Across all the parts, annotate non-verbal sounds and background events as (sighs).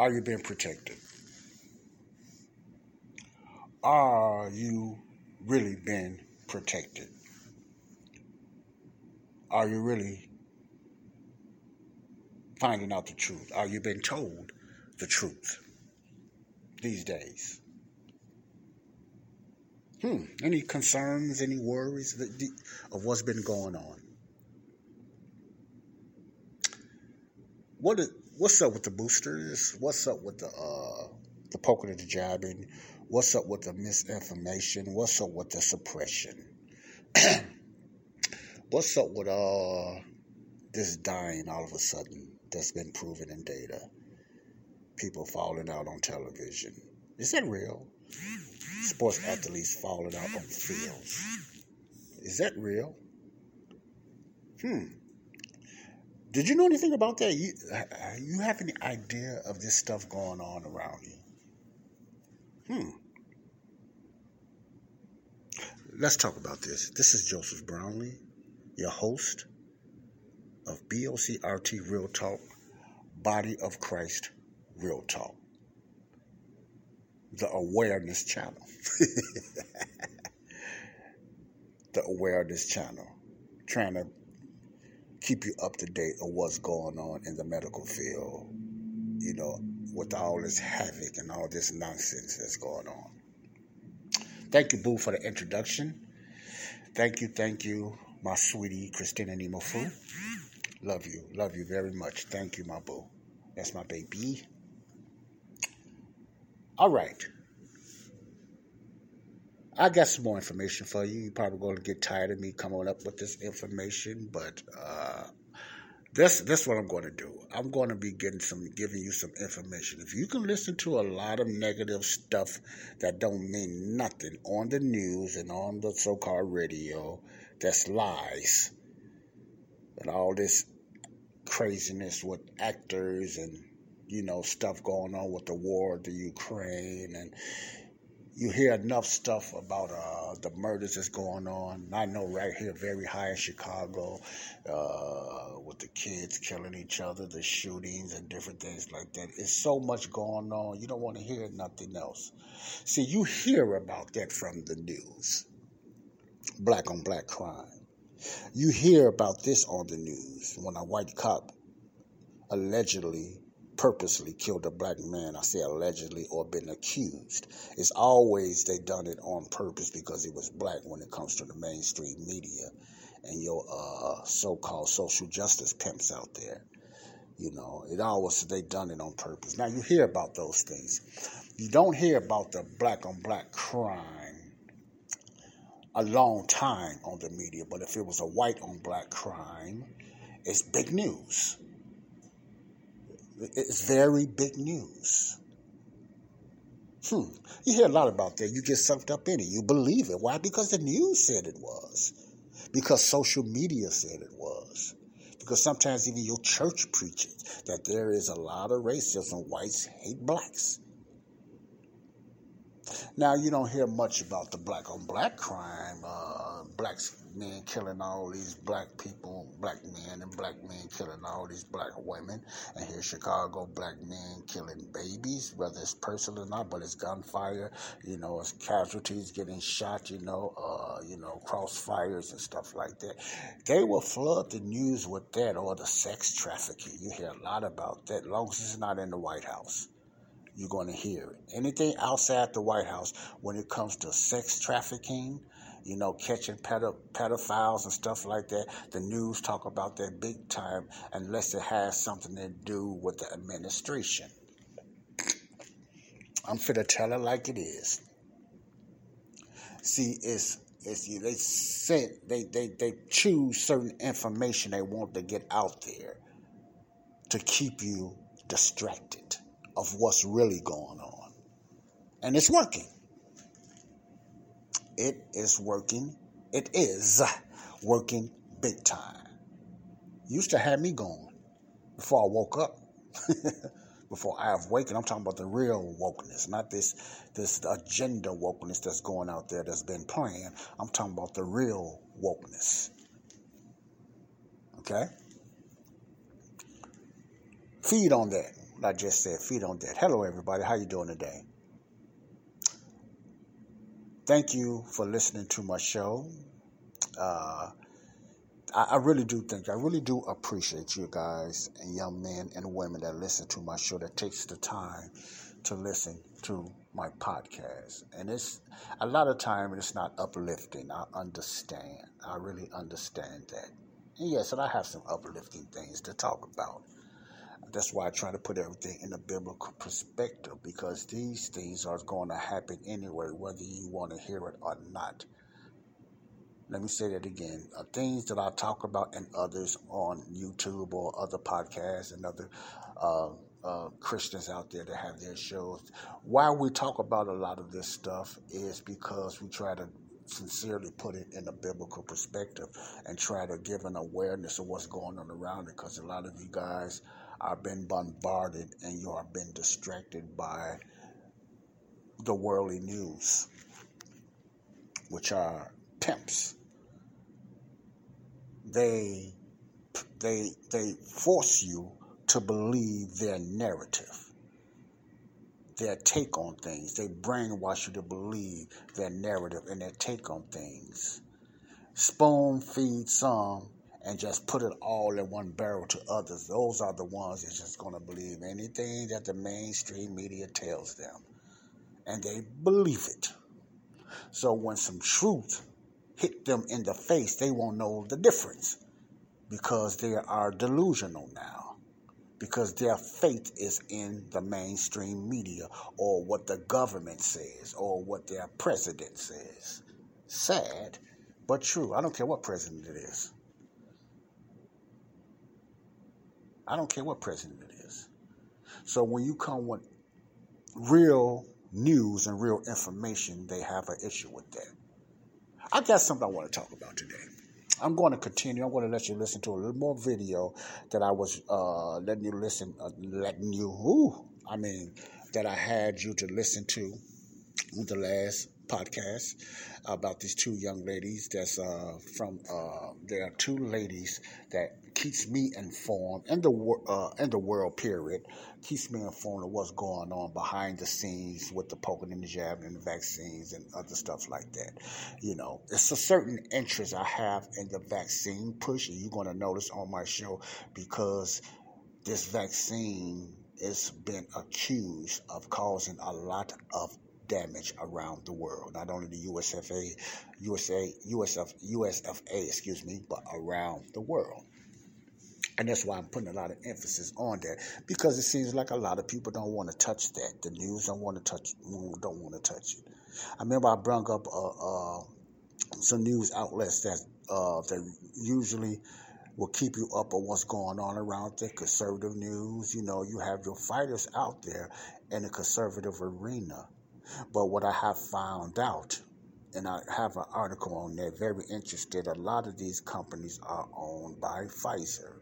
Are you being protected? Are you really being protected? Are you really finding out the truth? Are you being told the truth these days? Hmm. Any concerns, any worries of what's been going on? What is, what's up with the boosters? What's up with the uh, the poking and the jabbing? What's up with the misinformation? What's up with the suppression? (clears throat) what's up with uh this dying all of a sudden that's been proven in data? People falling out on television. Is that real? Sports athletes falling out on fields. Is that real? Hmm. Did you know anything about that? You, you have any idea of this stuff going on around you? Hmm. Let's talk about this. This is Joseph Brownlee, your host of BOCRT Real Talk, Body of Christ Real Talk, the Awareness Channel. (laughs) the Awareness Channel. Trying to keep you up to date of what's going on in the medical field, you know, with all this havoc and all this nonsense that's going on. Thank you, Boo, for the introduction. Thank you, thank you, my sweetie Christina Nemofu. Love you, love you very much. Thank you, my boo. That's my baby. All right. I got some more information for you. You're probably going to get tired of me coming up with this information, but uh, this this what I'm going to do. I'm going to be getting some, giving you some information. If you can listen to a lot of negative stuff that don't mean nothing on the news and on the so-called radio, that's lies, and all this craziness with actors and you know stuff going on with the war, the Ukraine, and you hear enough stuff about uh, the murders that's going on. I know right here, very high in Chicago, uh, with the kids killing each other, the shootings and different things like that. It's so much going on. You don't want to hear nothing else. See, you hear about that from the news. Black on black crime. You hear about this on the news when a white cop allegedly purposely killed a black man. I say allegedly or been accused. It's always they done it on purpose because he was black when it comes to the mainstream media and your uh, so-called social justice pimps out there. You know, it always they done it on purpose. Now you hear about those things. You don't hear about the black on black crime a long time on the media, but if it was a white on black crime, it's big news. It's very big news. Hmm. You hear a lot about that. You get sucked up in it. You believe it. Why? Because the news said it was. Because social media said it was. Because sometimes even your church preaches that there is a lot of racism. Whites hate blacks. Now, you don't hear much about the black on black crime. Uh, blacks men killing all these black people, black men, and black men killing all these black women. And here, Chicago, black men killing babies, whether it's personal or not, but it's gunfire. You know, it's casualties getting shot. You know, uh, you know, crossfires and stuff like that. They will flood the news with that or the sex trafficking. You hear a lot about that, long as it's not in the White House you're going to hear it. Anything outside the White House, when it comes to sex trafficking, you know, catching pedo- pedophiles and stuff like that. The news talk about that big time unless it has something to do with the administration. I'm to tell it like it is. See, it's it's they said they, they they choose certain information they want to get out there to keep you distracted of what's really going on. And it's working. It is working. It is working big time. Used to have me going before I woke up. (laughs) before I have I'm talking about the real wokeness, not this this agenda wokeness that's going out there that's been playing. I'm talking about the real wokeness. Okay? Feed on that. I just said feed on that. Hello everybody, how you doing today? Thank you for listening to my show. Uh, I, I, really do think, I really do appreciate you guys and young men and women that listen to my show, that takes the time to listen to my podcast. And it's a lot of time it's not uplifting. I understand. I really understand that. And yes, and I have some uplifting things to talk about. That's why I try to put everything in a biblical perspective because these things are going to happen anyway, whether you want to hear it or not. Let me say that again. Uh, things that I talk about and others on YouTube or other podcasts and other uh, uh, Christians out there that have their shows. Why we talk about a lot of this stuff is because we try to sincerely put it in a biblical perspective and try to give an awareness of what's going on around it because a lot of you guys are being bombarded and you are being distracted by the worldly news, which are pimps. They they they force you to believe their narrative, their take on things. They brainwash you to believe their narrative and their take on things. Spoon feed some and just put it all in one barrel to others. Those are the ones that's just going to believe anything that the mainstream media tells them. And they believe it. So when some truth hit them in the face, they won't know the difference because they are delusional now. Because their faith is in the mainstream media or what the government says or what their president says. Sad, but true. I don't care what president it is. I don't care what president it is. So when you come with real news and real information, they have an issue with that. I got something I want to talk about today. I'm going to continue. I'm going to let you listen to a little more video that I was uh, letting you listen, uh, letting you, ooh, I mean, that I had you to listen to the last podcast about these two young ladies that's uh, from uh, there are two ladies that keeps me informed in the uh, in the world period keeps me informed of what's going on behind the scenes with the poking and the jabbing and the vaccines and other stuff like that you know it's a certain interest i have in the vaccine push and you're going to notice on my show because this vaccine has been accused of causing a lot of damage around the world. Not only the USFA, USA, USF, USFA, excuse me, but around the world. And that's why I'm putting a lot of emphasis on that because it seems like a lot of people don't want to touch that. The news don't want to touch, don't want to touch it. I remember I brought up uh, uh, some news outlets that uh, that usually will keep you up on what's going on around the conservative news. You know, you have your fighters out there in the conservative arena but what I have found out, and I have an article on there, very interested, a lot of these companies are owned by Pfizer.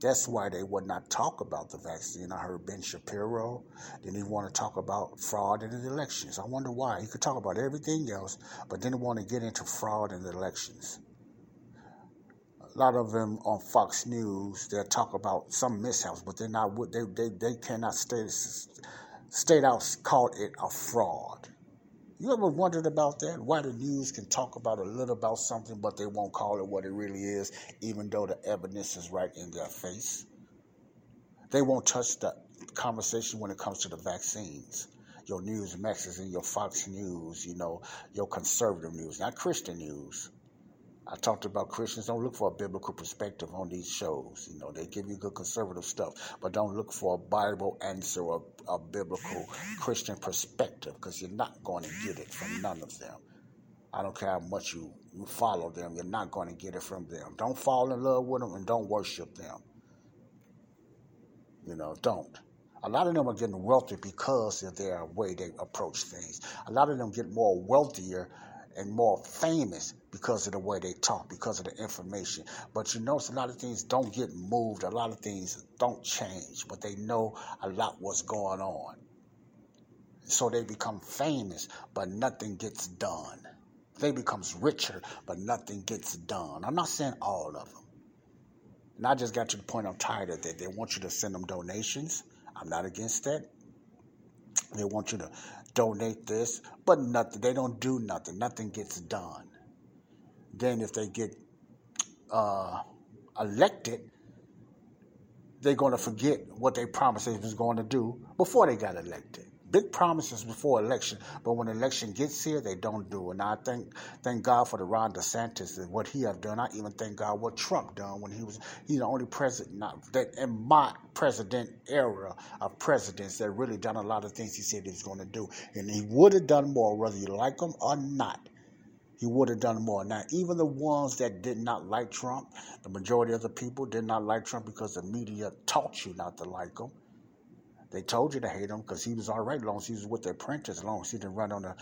That's why they would not talk about the vaccine. I heard Ben Shapiro didn't even want to talk about fraud in the elections. I wonder why. He could talk about everything else, but didn't want to get into fraud in the elections. a lot of them on Fox News, they'll talk about some mishaps, but they're not. They they they cannot state state out call it a fraud. You ever wondered about that? Why the news can talk about a little about something, but they won't call it what it really is, even though the evidence is right in their face. They won't touch the conversation when it comes to the vaccines. Your news and your Fox News, you know, your conservative news, not Christian news. I talked about Christians don't look for a biblical perspective on these shows. You know, they give you good conservative stuff, but don't look for a Bible answer or a biblical Christian perspective because you're not going to get it from none of them. I don't care how much you, you follow them, you're not going to get it from them. Don't fall in love with them and don't worship them. You know, don't. A lot of them are getting wealthy because of their way they approach things. A lot of them get more wealthier and more famous because of the way they talk, because of the information. But you notice a lot of things don't get moved, a lot of things don't change, but they know a lot what's going on. So they become famous, but nothing gets done. They becomes richer, but nothing gets done. I'm not saying all of them. And I just got to the point I'm tired of that. They want you to send them donations. I'm not against that. They want you to donate this, but nothing. They don't do nothing. Nothing gets done. Then if they get uh, elected, they're going to forget what they promised they was going to do before they got elected big promises before election, but when election gets here, they don't do. And I thank thank God for the Ron DeSantis and what he have done. I even thank God what Trump done when he was he's the only president not, that in my president era of presidents that really done a lot of things he said he was going to do, and he would have done more whether you like him or not. He would have done more. Now, even the ones that did not like Trump, the majority of the people did not like Trump because the media taught you not to like him. They told you to hate him because he was all right as long as he was with the apprentice, as long as he didn't run on the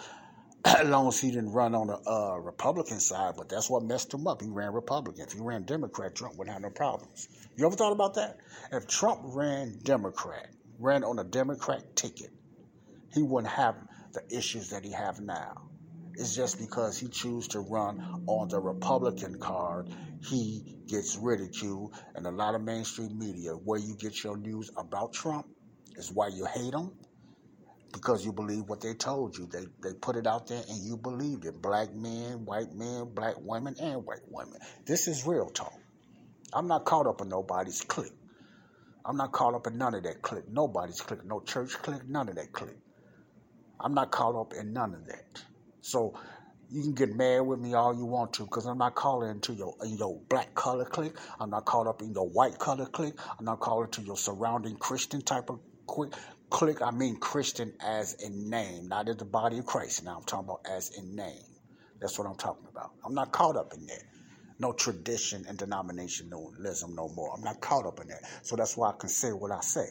(clears throat) as long as he didn't run on the uh, Republican side, but that's what messed him up. He ran Republican. If he ran Democrat, Trump wouldn't have no problems. You ever thought about that? If Trump ran Democrat, ran on a Democrat ticket, he wouldn't have the issues that he have now. It's just because he chooses to run on the Republican card, he gets ridiculed, and a lot of mainstream media, where you get your news about Trump, is why you hate him because you believe what they told you. They they put it out there and you believed it. Black men, white men, black women, and white women. This is real talk. I'm not caught up in nobody's clique. I'm not caught up in none of that clique. Nobody's clique. No church clique. None of that clique. I'm not caught up in none of that. So you can get mad with me all you want to because I'm not calling into your your black color clique. I'm not caught up in your white color clique. I'm not calling to your surrounding Christian type of quick click, I mean Christian as in name, not as the body of Christ. Now I'm talking about as in name. That's what I'm talking about. I'm not caught up in that. No tradition and denominationalism no more. I'm not caught up in that. So that's why I can say what I say.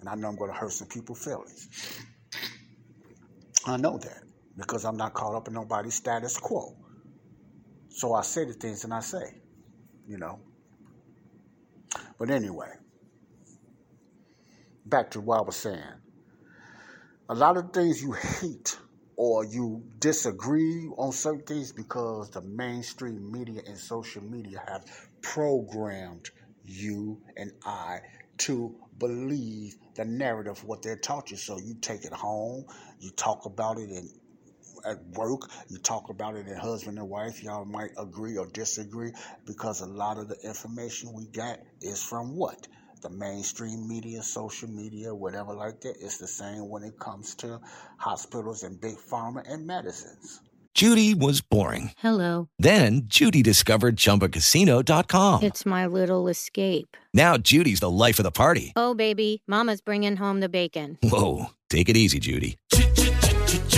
And I know I'm going to hurt some people's feelings. I know that because I'm not caught up in nobody's status quo. So I say the things and I say, you know. But anyway, back to what I was saying. A lot of things you hate or you disagree on certain things because the mainstream media and social media have programmed you and I to believe the narrative of what they're taught you. So you take it home, you talk about it in at work, you talk about it in husband and wife, y'all might agree or disagree because a lot of the information we got is from what? the mainstream media, social media, whatever like that. It's the same when it comes to hospitals and big pharma and medicines. Judy was boring. Hello. Then Judy discovered ChumbaCasino.com. It's my little escape. Now Judy's the life of the party. Oh baby, Mama's bringing home the bacon. Whoa, take it easy, Judy.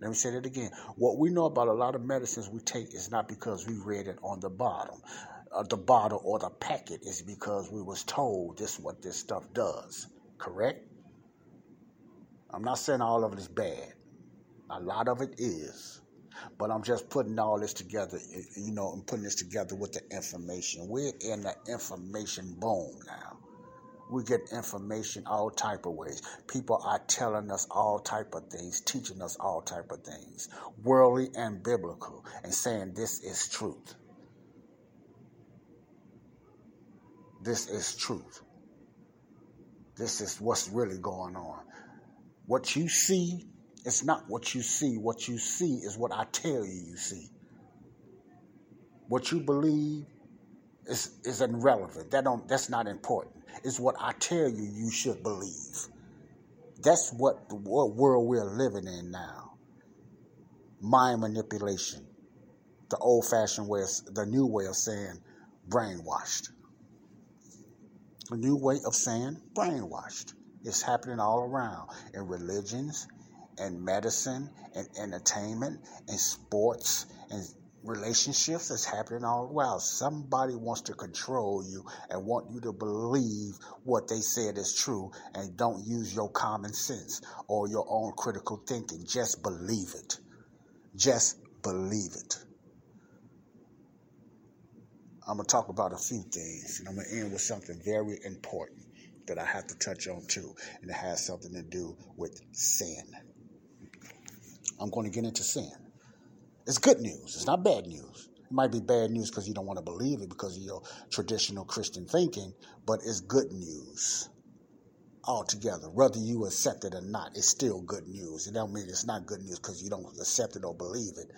Let me say that again. What we know about a lot of medicines we take is not because we read it on the bottom, uh, the bottle or the packet. Is because we was told this is what this stuff does. Correct? I'm not saying all of it is bad. A lot of it is. But I'm just putting all this together, you know, and putting this together with the information. We're in the information boom now. We get information all type of ways. People are telling us all type of things, teaching us all type of things, worldly and biblical, and saying this is truth. This is truth. This is what's really going on. What you see is not what you see. What you see is what I tell you you see. What you believe is, is irrelevant. That don't, that's not important. It's what I tell you you should believe. That's what the world we're living in now. Mind manipulation. The old fashioned way, of, the new way of saying brainwashed. A new way of saying brainwashed. It's happening all around in religions, and medicine and entertainment and sports and relationships that's happening all the while. Somebody wants to control you and want you to believe what they said is true and don't use your common sense or your own critical thinking. Just believe it. Just believe it. I'm going to talk about a few things and I'm going to end with something very important that I have to touch on too, and it has something to do with sin. I'm going to get into sin. It's good news. It's not bad news. It might be bad news because you don't want to believe it because of your traditional Christian thinking, but it's good news altogether. Whether you accept it or not, it's still good news. It don't mean it's not good news because you don't accept it or believe it.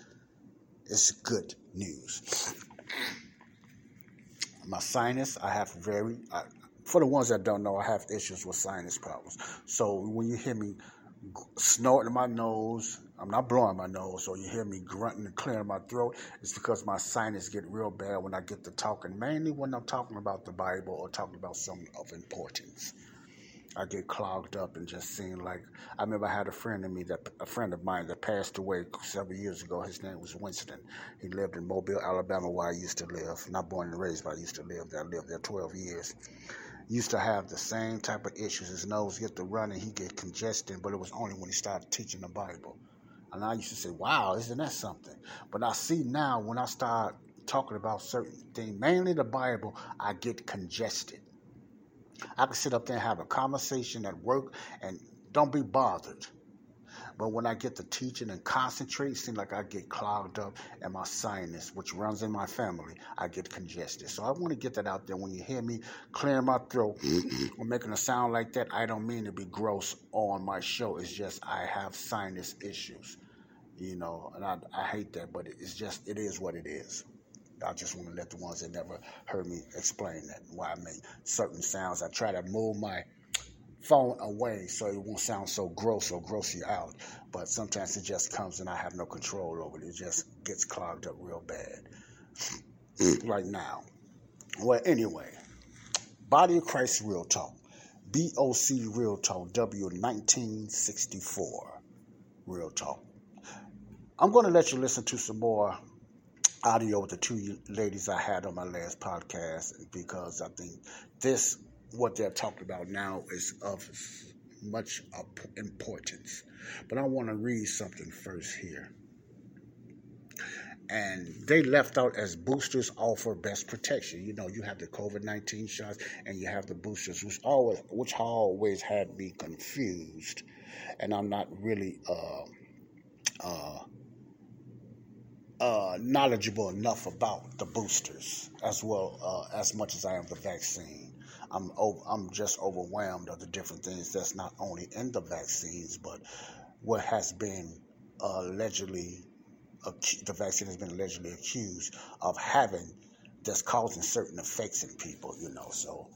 It's good news. My sinus, I have very, I, for the ones that don't know, I have issues with sinus problems. So when you hear me snorting my nose, I'm not blowing my nose, or you hear me grunting and clearing my throat. It's because my sinus get real bad when I get to talking, mainly when I'm talking about the Bible or talking about something of importance. I get clogged up and just seem like I remember I had a friend of me that a friend of mine that passed away several years ago. His name was Winston. He lived in Mobile, Alabama, where I used to live. Not born and raised, but I used to live there. I lived there 12 years used to have the same type of issues. His nose get to running, he get congested, but it was only when he started teaching the Bible. And I used to say, wow, isn't that something? But I see now when I start talking about certain things, mainly the Bible, I get congested. I can sit up there and have a conversation at work and don't be bothered. But when I get to teaching and concentrate, it seems like I get clogged up and my sinus, which runs in my family, I get congested. So I want to get that out there. When you hear me clearing my throat or making a sound like that, I don't mean to be gross on my show. It's just I have sinus issues, you know, and I, I hate that, but it's just, it is what it is. I just want to let the ones that never heard me explain that, why I make certain sounds. I try to move my phone away so it won't sound so gross or gross you out. But sometimes it just comes and I have no control over it. It just gets clogged up real bad (clears throat) right now. Well, anyway, Body of Christ Real Talk. BOC Real Talk, W1964 Real Talk. I'm going to let you listen to some more audio with the two ladies I had on my last podcast because I think this what they're talking about now is of much importance. But I want to read something first here. And they left out as boosters offer best protection. You know, you have the COVID nineteen shots and you have the boosters, which always which always had me confused. And I'm not really uh, uh, uh, knowledgeable enough about the boosters as well uh, as much as I am the vaccine. I'm I'm just overwhelmed of the different things that's not only in the vaccines, but what has been allegedly, the vaccine has been allegedly accused of having that's causing certain effects in people, you know. So,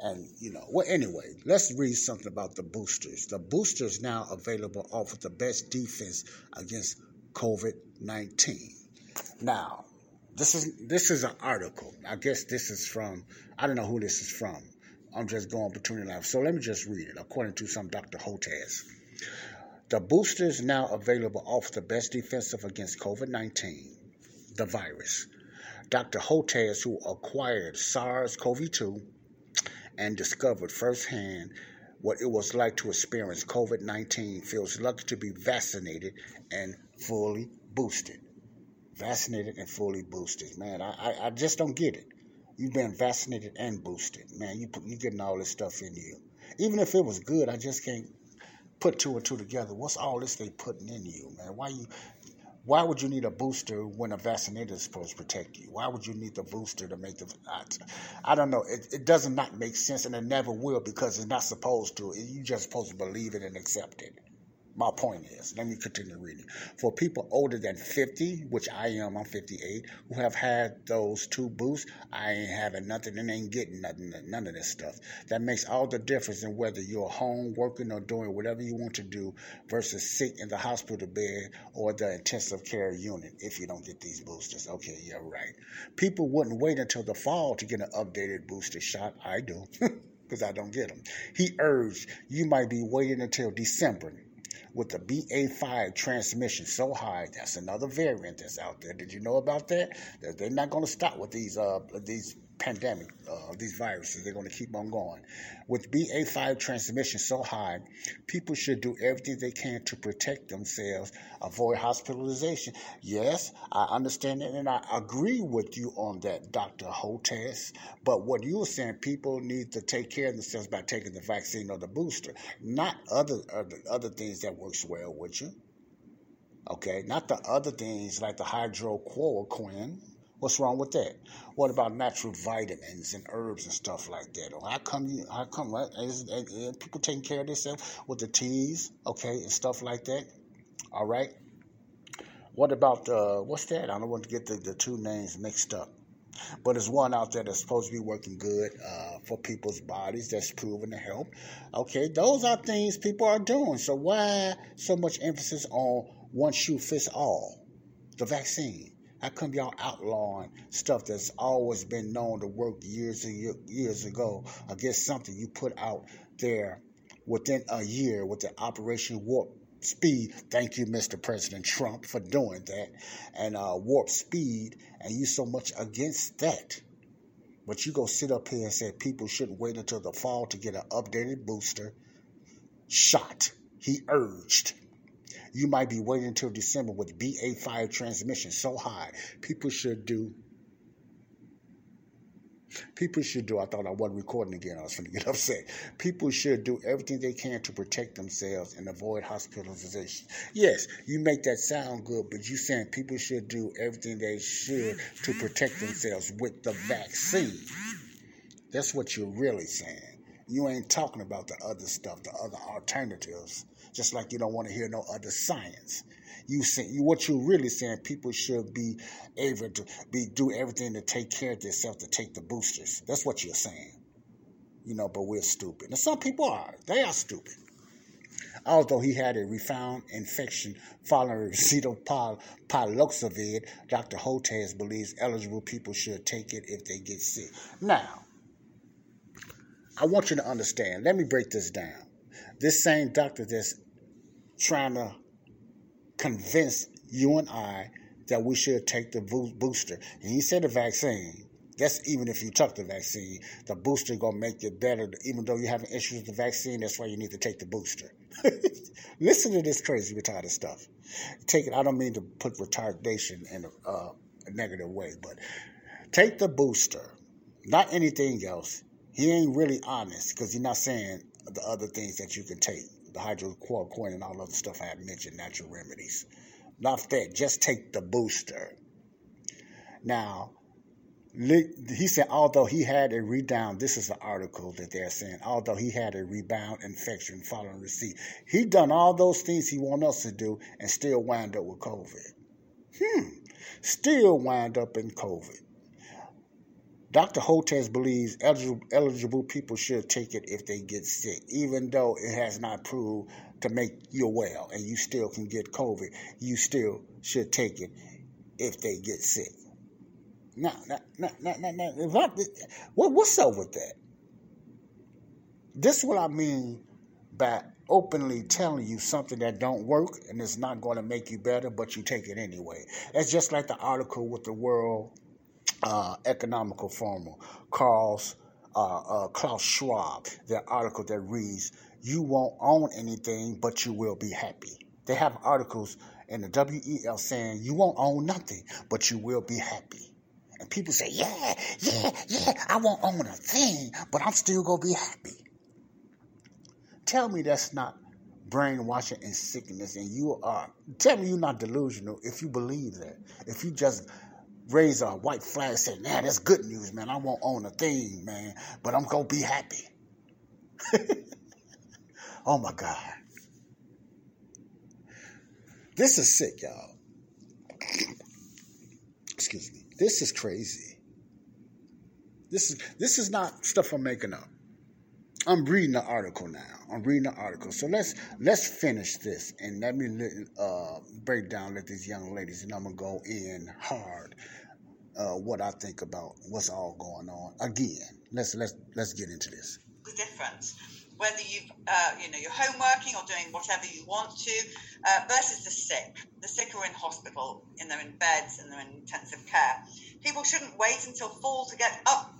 and you know, well, anyway, let's read something about the boosters. The boosters now available offer the best defense against COVID nineteen. Now, this is this is an article. I guess this is from I don't know who this is from. I'm just going between the lines. So let me just read it. According to some Dr. Hotez, the boosters now available offer the best defensive against COVID 19, the virus. Dr. Hotez, who acquired SARS CoV 2 and discovered firsthand what it was like to experience COVID 19, feels lucky to be vaccinated and fully boosted. Vaccinated and fully boosted. Man, I, I, I just don't get it. You've been vaccinated and boosted. Man, you, you getting all this stuff in you. Even if it was good, I just can't put two and two together. What's all this they putting in you, man? Why you why would you need a booster when a vaccinator is supposed to protect you? Why would you need the booster to make the? I, I don't know. It, it does not make sense, and it never will because it's not supposed to. You're just supposed to believe it and accept it my point is, let me continue reading. For people older than 50, which I am, I'm 58, who have had those two boosts, I ain't having nothing and ain't getting nothing, none of this stuff. That makes all the difference in whether you're home working or doing whatever you want to do versus sick in the hospital bed or the intensive care unit if you don't get these boosters. Okay, yeah, right. People wouldn't wait until the fall to get an updated booster shot. I do. (laughs) Because I don't get them. He urged you might be waiting until December with the BA5 transmission so high. That's another variant that's out there. Did you know about that? They're not going to stop with these uh, these pandemic, uh, these viruses. They're going to keep on going. With BA5 transmission so high, people should do everything they can to protect themselves, avoid hospitalization. Yes, I understand that, and I agree with you on that, Dr. Hotez. But what you were saying, people need to take care of themselves by taking the vaccine or the booster, not other other, other things that works well with you. Okay, not the other things like the hydrochloroquine What's wrong with that? What about natural vitamins and herbs and stuff like that? Or how come you? How come right? Is, is, is people taking care of themselves with the teas, okay, and stuff like that? All right. What about uh, what's that? I don't want to get the, the two names mixed up. But there's one out there that's supposed to be working good uh, for people's bodies that's proven to help. Okay, those are things people are doing. So why so much emphasis on one shoe fits all? The vaccine. How come y'all outlawing stuff that's always been known to work years and years ago against something you put out there within a year with the Operation Warp Speed? Thank you, Mr. President Trump, for doing that. And uh, Warp Speed, and you so much against that. But you go sit up here and say people shouldn't wait until the fall to get an updated booster shot. He urged you might be waiting until December with BA5 transmission so high. People should do. People should do. I thought I wasn't recording again. I was going to get (laughs) upset. People should do everything they can to protect themselves and avoid hospitalization. Yes, you make that sound good, but you saying people should do everything they should to protect themselves with the vaccine. That's what you're really saying. You ain't talking about the other stuff, the other alternatives just like you don't want to hear no other science. You say what you're really saying. People should be able to be do everything to take care of themselves to take the boosters. That's what you're saying. You know, but we're stupid. And some people are. They are stupid. Although he had a refound infection following Paxlovid, Dr. Hotez believes eligible people should take it if they get sick. Now, I want you to understand. Let me break this down. This same doctor that's trying to convince you and I that we should take the booster. And he said the vaccine. That's even if you took the vaccine, the booster gonna make you better. Even though you're having issues with the vaccine, that's why you need to take the booster. (laughs) Listen to this crazy retarded stuff. Take it. I don't mean to put retardation in a, uh, a negative way, but take the booster, not anything else. He ain't really honest because he's not saying the other things that you can take the hydrochloroquine and all other stuff I have mentioned, natural remedies. Not that, just take the booster. Now, he said, although he had a rebound, this is an article that they're saying, although he had a rebound infection following receipt, he done all those things he want us to do and still wind up with COVID. Hmm. Still wind up in COVID. Dr. Hotez believes eligible, people should take it if they get sick, even though it has not proved to make you well and you still can get COVID. You still should take it if they get sick. Now, no, no, no, no, no. What, what's up with that? This is what I mean by openly telling you something that don't work and it's not going to make you better, but you take it anyway. That's just like the article with the World uh, Economical Forum, Carl's uh, uh, Klaus Schwab, the article that reads, "You won't own anything, but you will be happy." They have articles in the WEF saying, "You won't own nothing, but you will be happy." And people say, yeah, yeah, yeah, I won't own a thing, but I'm still going to be happy. Tell me that's not brainwashing and sickness, and you are. Tell me you're not delusional if you believe that. If you just raise a white flag and say, nah, that's good news, man. I won't own a thing, man, but I'm going to be happy. (laughs) oh my God. This is sick, y'all. Excuse me. This is crazy. This is this is not stuff I'm making up. I'm reading the article now. I'm reading the article. So let's let's finish this and let me uh, break down let these young ladies and I'm gonna go in hard. Uh, what I think about what's all going on. Again, let's let's let's get into this. The difference whether you've, uh, you know, you're home working or doing whatever you want to, uh, versus the sick. The sick are in hospital and they're in beds and they're in intensive care. People shouldn't wait until fall to get updated.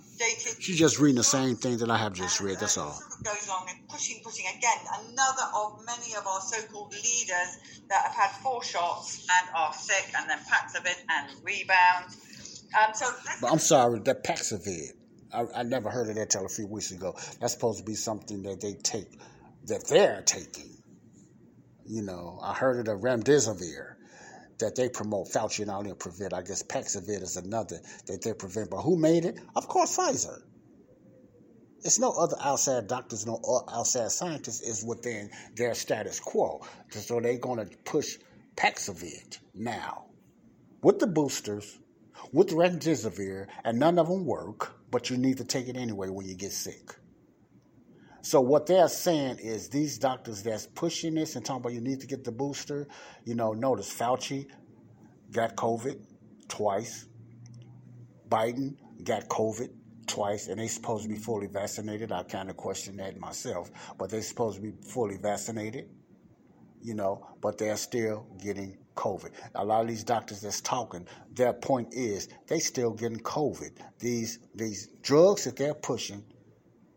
She's just reading the same thing that I have just read. That's all. Goes on and pushing, pushing again. Another of many of our so-called leaders that have had four shots and are sick, and then Paxlovid and rebound. Um, so but I'm sorry, that Paxlovid I, I never heard of that till a few weeks ago. That's supposed to be something that they take, that they're taking. You know, I heard of the remdesivir that they promote. Fauci and only prevent. I guess Paxlovid is another that they prevent. But who made it? Of course, Pfizer. It's no other outside doctors, no outside scientists is within their status quo. So they're going to push Paxlovid now with the boosters, with remdesivir, and none of them work but you need to take it anyway when you get sick. So what they're saying is these doctors that's pushing this and talking about you need to get the booster, you know, notice Fauci got COVID twice. Biden got COVID twice, and they supposed to be fully vaccinated. I kind of question that myself, but they supposed to be fully vaccinated, you know, but they're still getting COVID. A lot of these doctors that's talking, their point is they still getting COVID. These these drugs that they're pushing,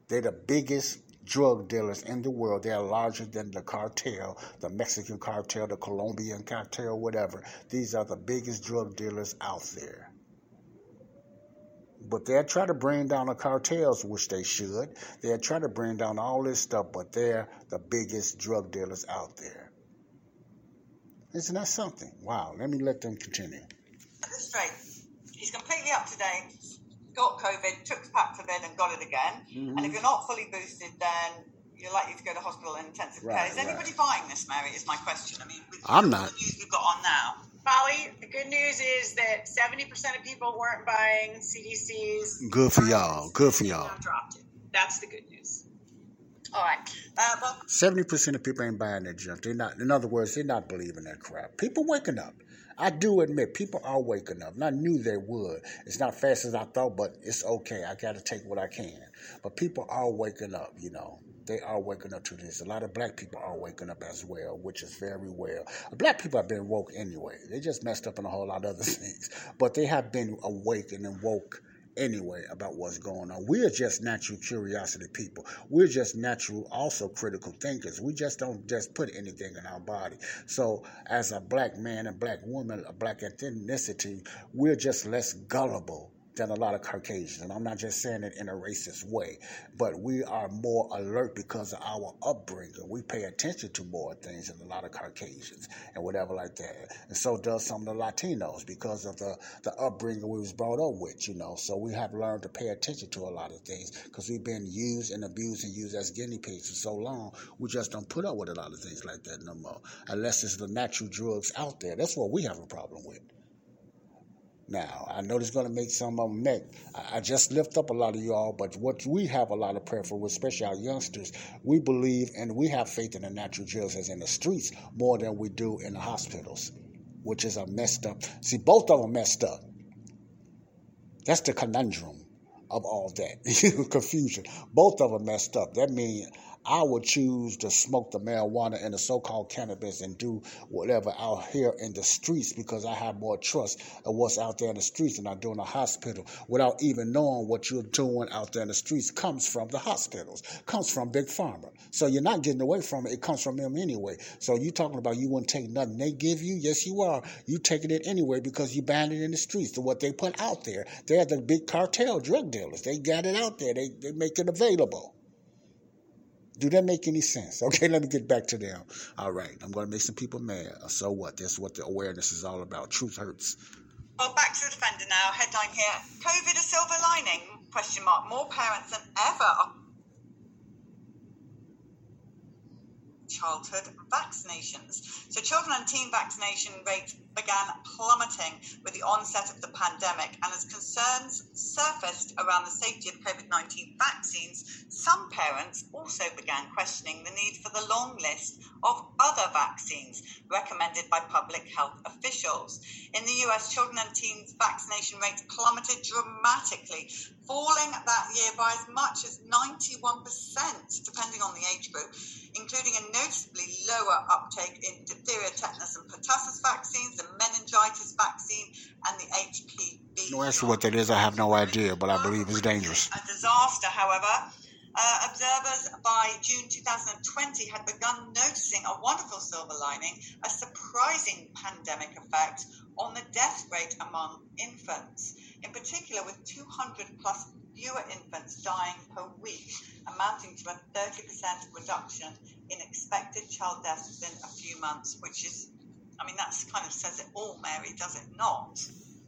they're the biggest drug dealers in the world. They are larger than the cartel, the Mexican cartel, the Colombian cartel, whatever. These are the biggest drug dealers out there. But they're trying to bring down the cartels, which they should. They're trying to bring down all this stuff, but they're the biggest drug dealers out there. Isn't that something? Wow. Let me let them continue. Straight. He's completely up to date. Got COVID, took the Paxlovid and got it again. Mm-hmm. And if you're not fully boosted, then you're likely to go to hospital in intensive right, care. Is anybody right. buying this, Mary? Is my question. I mean, I'm not. The news we've got on now. Polly, the good news is that 70% of people weren't buying CDC's. Good for y'all. Good for y'all. Dropped it. That's the good news. All right. Uh, Seventy percent of people ain't buying that junk. They're not. In other words, they're not believing that crap. People waking up. I do admit, people are waking up. And I knew they would. It's not fast as I thought, but it's okay. I got to take what I can. But people are waking up. You know, they are waking up to this. A lot of black people are waking up as well, which is very well. Black people have been woke anyway. They just messed up in a whole lot of other (laughs) things, but they have been awakened and woke anyway about what's going on. We're just natural curiosity people. We're just natural, also critical thinkers. We just don't just put anything in our body. So, as a black man and black woman, a black ethnicity, we're just less gullible than a lot of Caucasians. And I'm not just saying it in a racist way, but we are more alert because of our upbringing. We pay attention to more things than a lot of Caucasians and whatever like that. And so does some of the Latinos because of the, the upbringing we was brought up with, you know. So we have learned to pay attention to a lot of things because we've been used and abused and used as guinea pigs for so long. We just don't put up with a lot of things like that no more, unless it's the natural drugs out there. That's what we have a problem with. Now, I know it's going to make some of them mad. I just lift up a lot of y'all, but what we have a lot of prayer for, especially our youngsters, we believe and we have faith in the natural drugs as in the streets more than we do in the hospitals, which is a messed up. See, both of them messed up. That's the conundrum of all that (laughs) confusion. Both of them messed up. That means I would choose to smoke the marijuana and the so-called cannabis and do whatever out here in the streets because I have more trust of what's out there in the streets than I do in the hospital without even knowing what you're doing out there in the streets comes from the hospitals, comes from Big Pharma. So you're not getting away from it. It comes from them anyway. So you're talking about you wouldn't take nothing they give you? Yes, you are. You're taking it anyway because you banned it in the streets to what they put out there. They're the big cartel drug dealers. They got it out there. They, they make it available. Do that make any sense? (laughs) Okay, let me get back to them. All right, I'm going to make some people mad. Uh, so what? That's what the awareness is all about. Truth hurts. Well, back to the defender now. Headline here: COVID a silver lining? Question mark. More parents than ever are childhood vaccinations. So, children and teen vaccination rates began plummeting with the onset of the pandemic, and as concerns surfaced around the safety of COVID 19 vaccines, some parents also began questioning the need for the long list of other vaccines recommended by public health officials. In the US, children and teens vaccination rates plummeted dramatically, falling that year by as much as 91%, depending on the age group, including a noticeably lower uptake in diphtheria, tetanus, and pertussis vaccines, the meningitis vaccine, and the HPV. No answer what that is. I have no idea, but I believe it's dangerous. A disaster, however. Uh, observers by June 2020 had begun noticing a wonderful silver lining, a surprising pandemic effect on the death rate among infants, in particular with 200 plus fewer infants dying per week, amounting to a 30% reduction in expected child deaths within a few months, which is, I mean, that kind of says it all, Mary, does it not?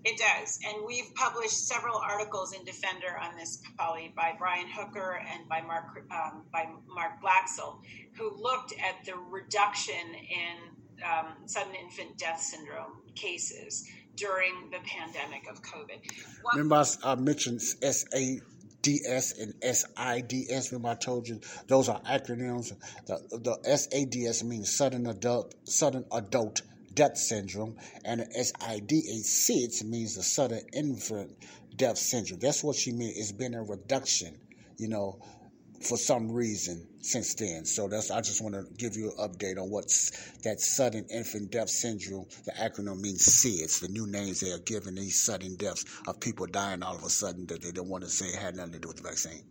It does. And we've published several articles in Defender on this, Polly, by Brian Hooker and by Mark, um, by Mark Blaxill, who looked at the reduction in um, sudden infant death syndrome cases during the pandemic of COVID. What- Remember, I, mentioned SA. DS and SIDS. Remember, I told you those are acronyms. The, the SADS means sudden adult, sudden adult death syndrome, and SIDS means the sudden infant death syndrome. That's what she means. It's been a reduction, you know, for some reason since then. So that's I just want to give you an update on what's that sudden infant death syndrome. The acronym means SIDS, the new names they are giving these sudden deaths of people dying all of a sudden that they don't want to say had nothing to do with the vaccine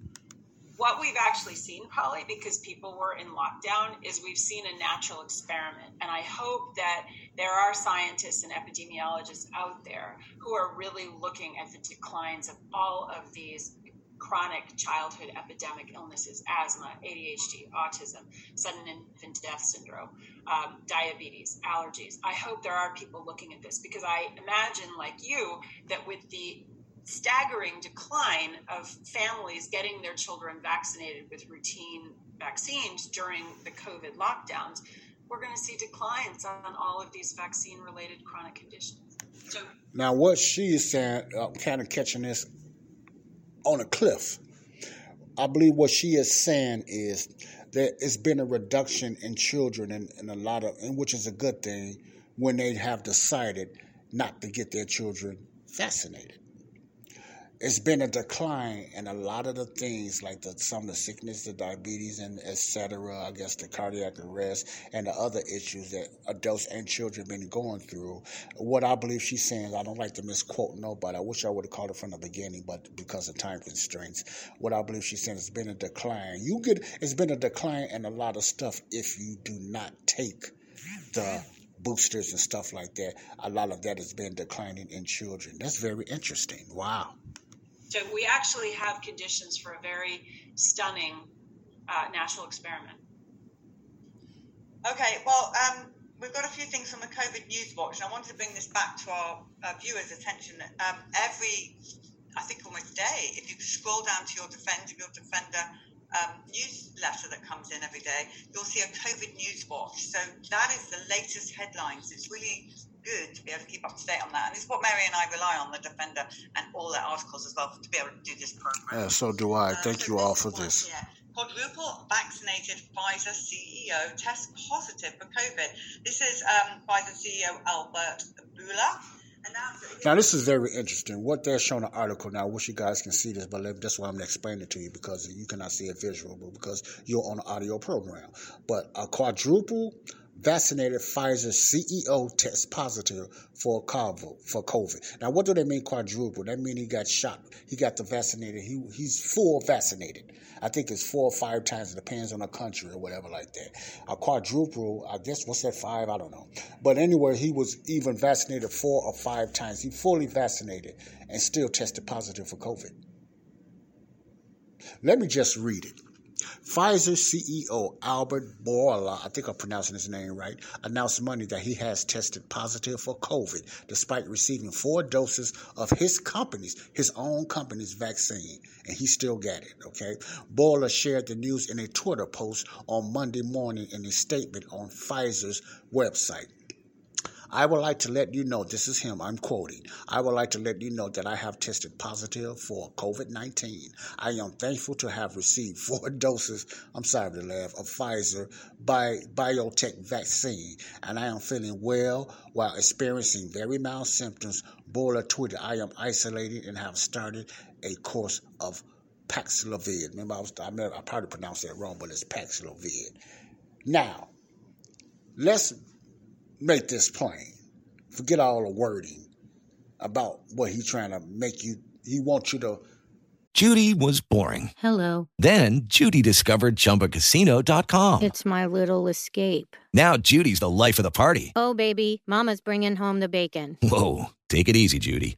what we've actually seen, Polly, because people were in lockdown, is we've seen a natural experiment. And I hope that there are scientists and epidemiologists out there who are really looking at the declines of all of these chronic childhood epidemic illnesses asthma, ADHD, autism, sudden infant death syndrome, um, diabetes, allergies. I hope there are people looking at this because I imagine, like you, that with the staggering decline of families getting their children vaccinated with routine vaccines during the COVID lockdowns, we're going to see declines on all of these vaccine related chronic conditions. So, now, what she is saying, uh, kind of catching this on a cliff, I believe what she is saying is that it's been a reduction in children and, and a lot of, and which is a good thing when they have decided not to get their children vaccinated it's been a decline in a lot of the things like the, some of the sickness, the diabetes, and etc. I guess the cardiac arrest and the other issues that adults and children have been going through. What I believe she's saying, I don't like to misquote nobody. I wish I would have called it from the beginning, but because of time constraints, what I believe she's saying has been a decline. You get it's been a decline in a lot of stuff if you do not take the boosters and stuff like that. A lot of that has been declining in children. That's very interesting. Wow. So we actually have conditions for a very stunning uh, experiment. Okay, well, um, we've got a few things from the COVID News Watch, and I wanted to bring this back to our uh, viewers' attention. Um, every, I think, almost day, if you scroll down to your Defender, your Defender um, newsletter that comes in every day, you'll see a COVID News Watch. So that is the latest headlines. It's really good to be able to keep up to date on that. And it's what Mary and I rely on, the Defender and all their articles as well, to be able to do this program. Yeah, so do I. Uh, Thank so you all for this. Yeah. Quadruple vaccinated Pfizer CEO tests positive for COVID. This is um, Pfizer CEO Albert Bourla. Now, this is very interesting. What they're showing the article now, I wish you guys can see this, but that's why I'm going to explain it to you because you cannot see it visual, but because you're on an audio program. But a quadruple vaccinated Pfizer CEO tests positive for COVID. Now, what do they mean quadruple? That mean he got shot. He got the vaccinated. He he's full vaccinated. I think it's four or five times. It depends on the country or whatever like that. A quadruple, I guess, what's that five? I don't know. But anyway, he was even vaccinated four or five times. He fully vaccinated and still tested positive for COVID. Let me just read it. Pfizer CEO Albert Bourla, I think I'm pronouncing his name right, announced Monday that he has tested positive for COVID despite receiving four doses of his company's, his own company's vaccine, and he still got it. Okay, Bourla shared the news in a Twitter post on Monday morning in a statement on Pfizer's website. I would like to let you know, this is him, I'm quoting. I would like to let you know that I have tested positive for COVID 19. I am thankful to have received (laughs) four doses, I'm sorry to laugh, of Pfizer by biotech vaccine, and I am feeling well while experiencing very mild symptoms. Bourla tweeted, I am isolated and have started a course of Paxlovid. Remember, I, was, I, I probably pronounced that wrong, but it's Paxlovid. Now, let's make this plain. Forget all the wording about what he's trying to make you. He wants you to. Judy was boring. Hello. Then Judy discovered ChumbaCasino.com. It's my little escape. Now Judy's the life of the party. Oh baby, Mama's bringing home the bacon. Whoa, take it easy, Judy.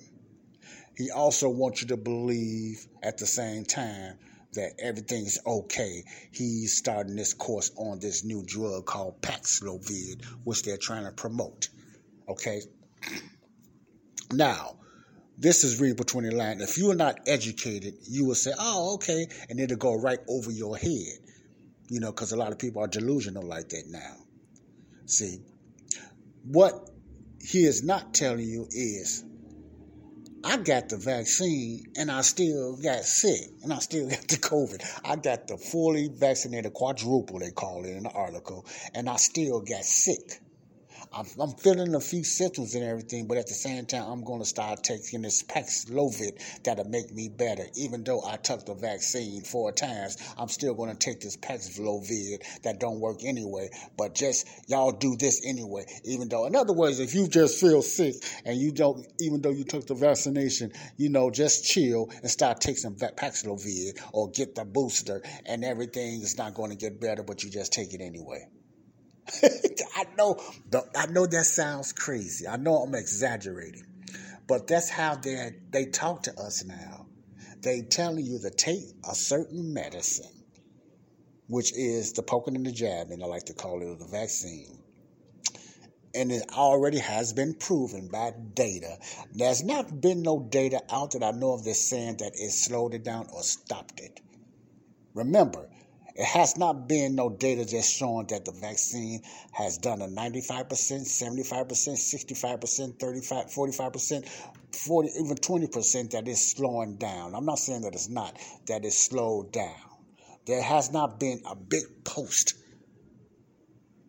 He also wants you to believe at the same time that everything's okay. He's starting this course on this new drug called Paxlovid, which they're trying to promote. Okay? Now, this is read between the lines. If you're not educated, you will say, oh, okay, and it'll go right over your head. You know, because a lot of people are delusional like that now. See, what he is not telling you is I got the vaccine and I still got sick and I still (laughs) got the COVID. I got the fully vaccinated quadruple, they call it in the article, and I still got sick. I'm, I'm, feeling a few symptoms and everything, but at the same time, I'm going to start taking this Paxlovid that'll make me better. Even though I took the vaccine four times, I'm still going to take this Paxlovid that don't work anyway. But just y'all do this anyway. Even though, in other words, if you just feel sick and you don't, even though you took the vaccination, you know, just chill and start taking Paxlovid or get the booster, and everything is not going to get better, but you just take it anyway. (laughs) I know, I know that sounds crazy. I know I'm exaggerating, but that's how they they talk to us now. They telling you to take a certain medicine, which is the poking and the jabbing. I like to call it the vaccine. And it already has been proven by data. There's not been no data out that I know of that's saying that it slowed it down or stopped it. Remember, It has not been no data just showing that the vaccine has done a 95%, 75%, 65%, 35, 45%, 40, even 20% that is slowing down. I'm not saying that it's not, that it's slowed down. There has not been a big post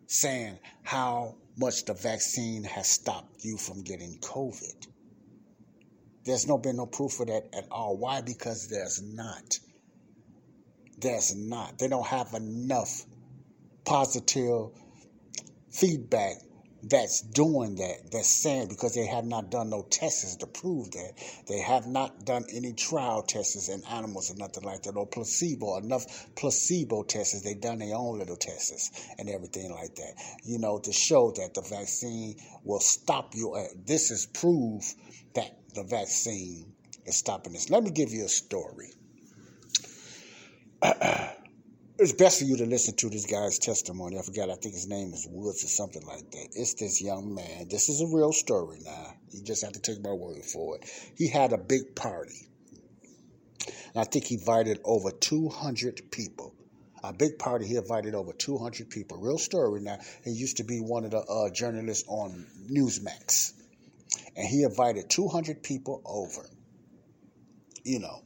saying how much the vaccine has stopped you from getting COVID. There's no been no proof of that at all. Why? Because there's not. There's not. They don't have enough positive feedback that's doing that, that's saying because they have not done no tests to prove that. They have not done any trial tests in animals or nothing like that, or placebo, enough placebo tests. They've done their own little tests and everything like that, you know, to show that the vaccine will stop you. This is proof that the vaccine is stopping this. Let me give you a story. (clears throat) it's best for you to listen to this guy's testimony. I forgot, I think his name is Woods or something like that. It's this young man. This is a real story now. You just have to take my word for it. He had a big party. And I think he invited over 200 people. A big party, he invited over 200 people. Real story now. He used to be one of the uh, journalists on Newsmax. And he invited 200 people over. You know,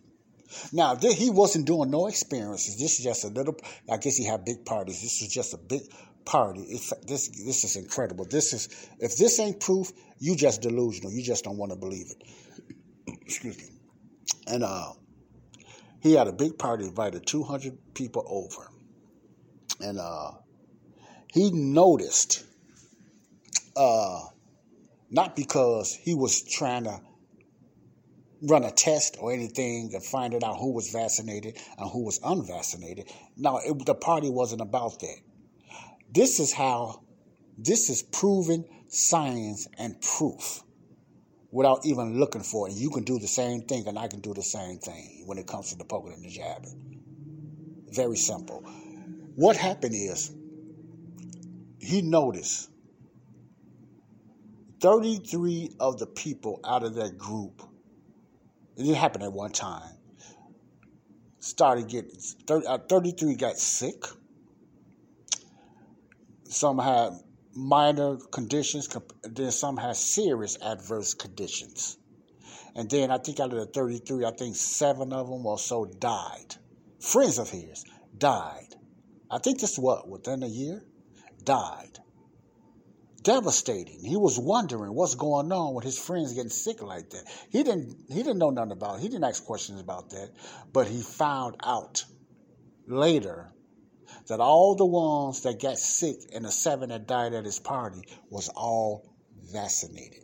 now, he wasn't doing no experiences. This is just a little. I guess he had big parties. This is just a big party. It's, this this is incredible. This is if this ain't proof, you just delusional. You just don't want to believe it. (clears throat) Excuse me. And uh, he had a big party, invited two hundred people over, and uh, he noticed. Uh, not because he was trying to run a test or anything and find out who was vaccinated and who was unvaccinated. Now, it, the party wasn't about that. This is how, this is proven science and proof without even looking for it. You can do the same thing and I can do the same thing when it comes to the poking and the jabbing. Very simple. What happened is he noticed 33 of the people out of that group it didn't happen at one time. Started getting 30, uh, 33 got sick. Some had minor conditions, then some had serious adverse conditions. And then I think out of the 33, I think seven of them or so died. Friends of his died. I think this what, within a year? Died devastating. He was wondering what's going on with his friends getting sick like that. He didn't he didn't know nothing about it. He didn't ask questions about that. But he found out later that all the ones that got sick and the seven that died at his party was all vaccinated.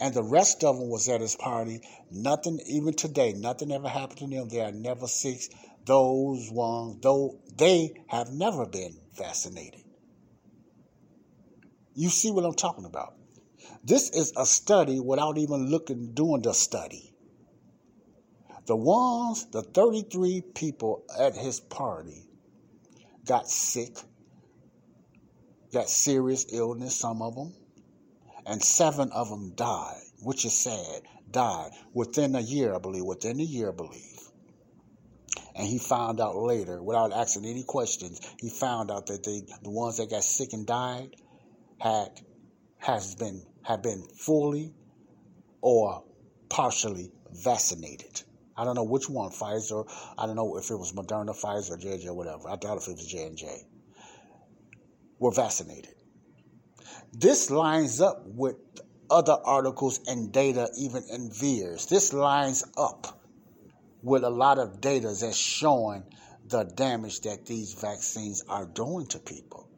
And the rest of them was at his party. Nothing, even today, nothing ever happened to them. They are never sick. Those ones, though they have never been vaccinated. You see what I'm talking about? This is a study without even looking, doing the study. The ones, the 33 people at his party got sick, got serious illness, some of them, and seven of them died, which is sad, died within a year, I believe, within a year, I believe. And he found out later, without asking any questions, he found out that they, the ones that got sick and died had has been have been fully or partially vaccinated. I don't know which one, Pfizer. I don't know if it was Moderna, Pfizer, J&J, whatever. I doubt if it was J&J. Were vaccinated. This lines up with other articles and data, even in VAERS. This lines up with a lot of data that's showing the damage that these vaccines are doing to people.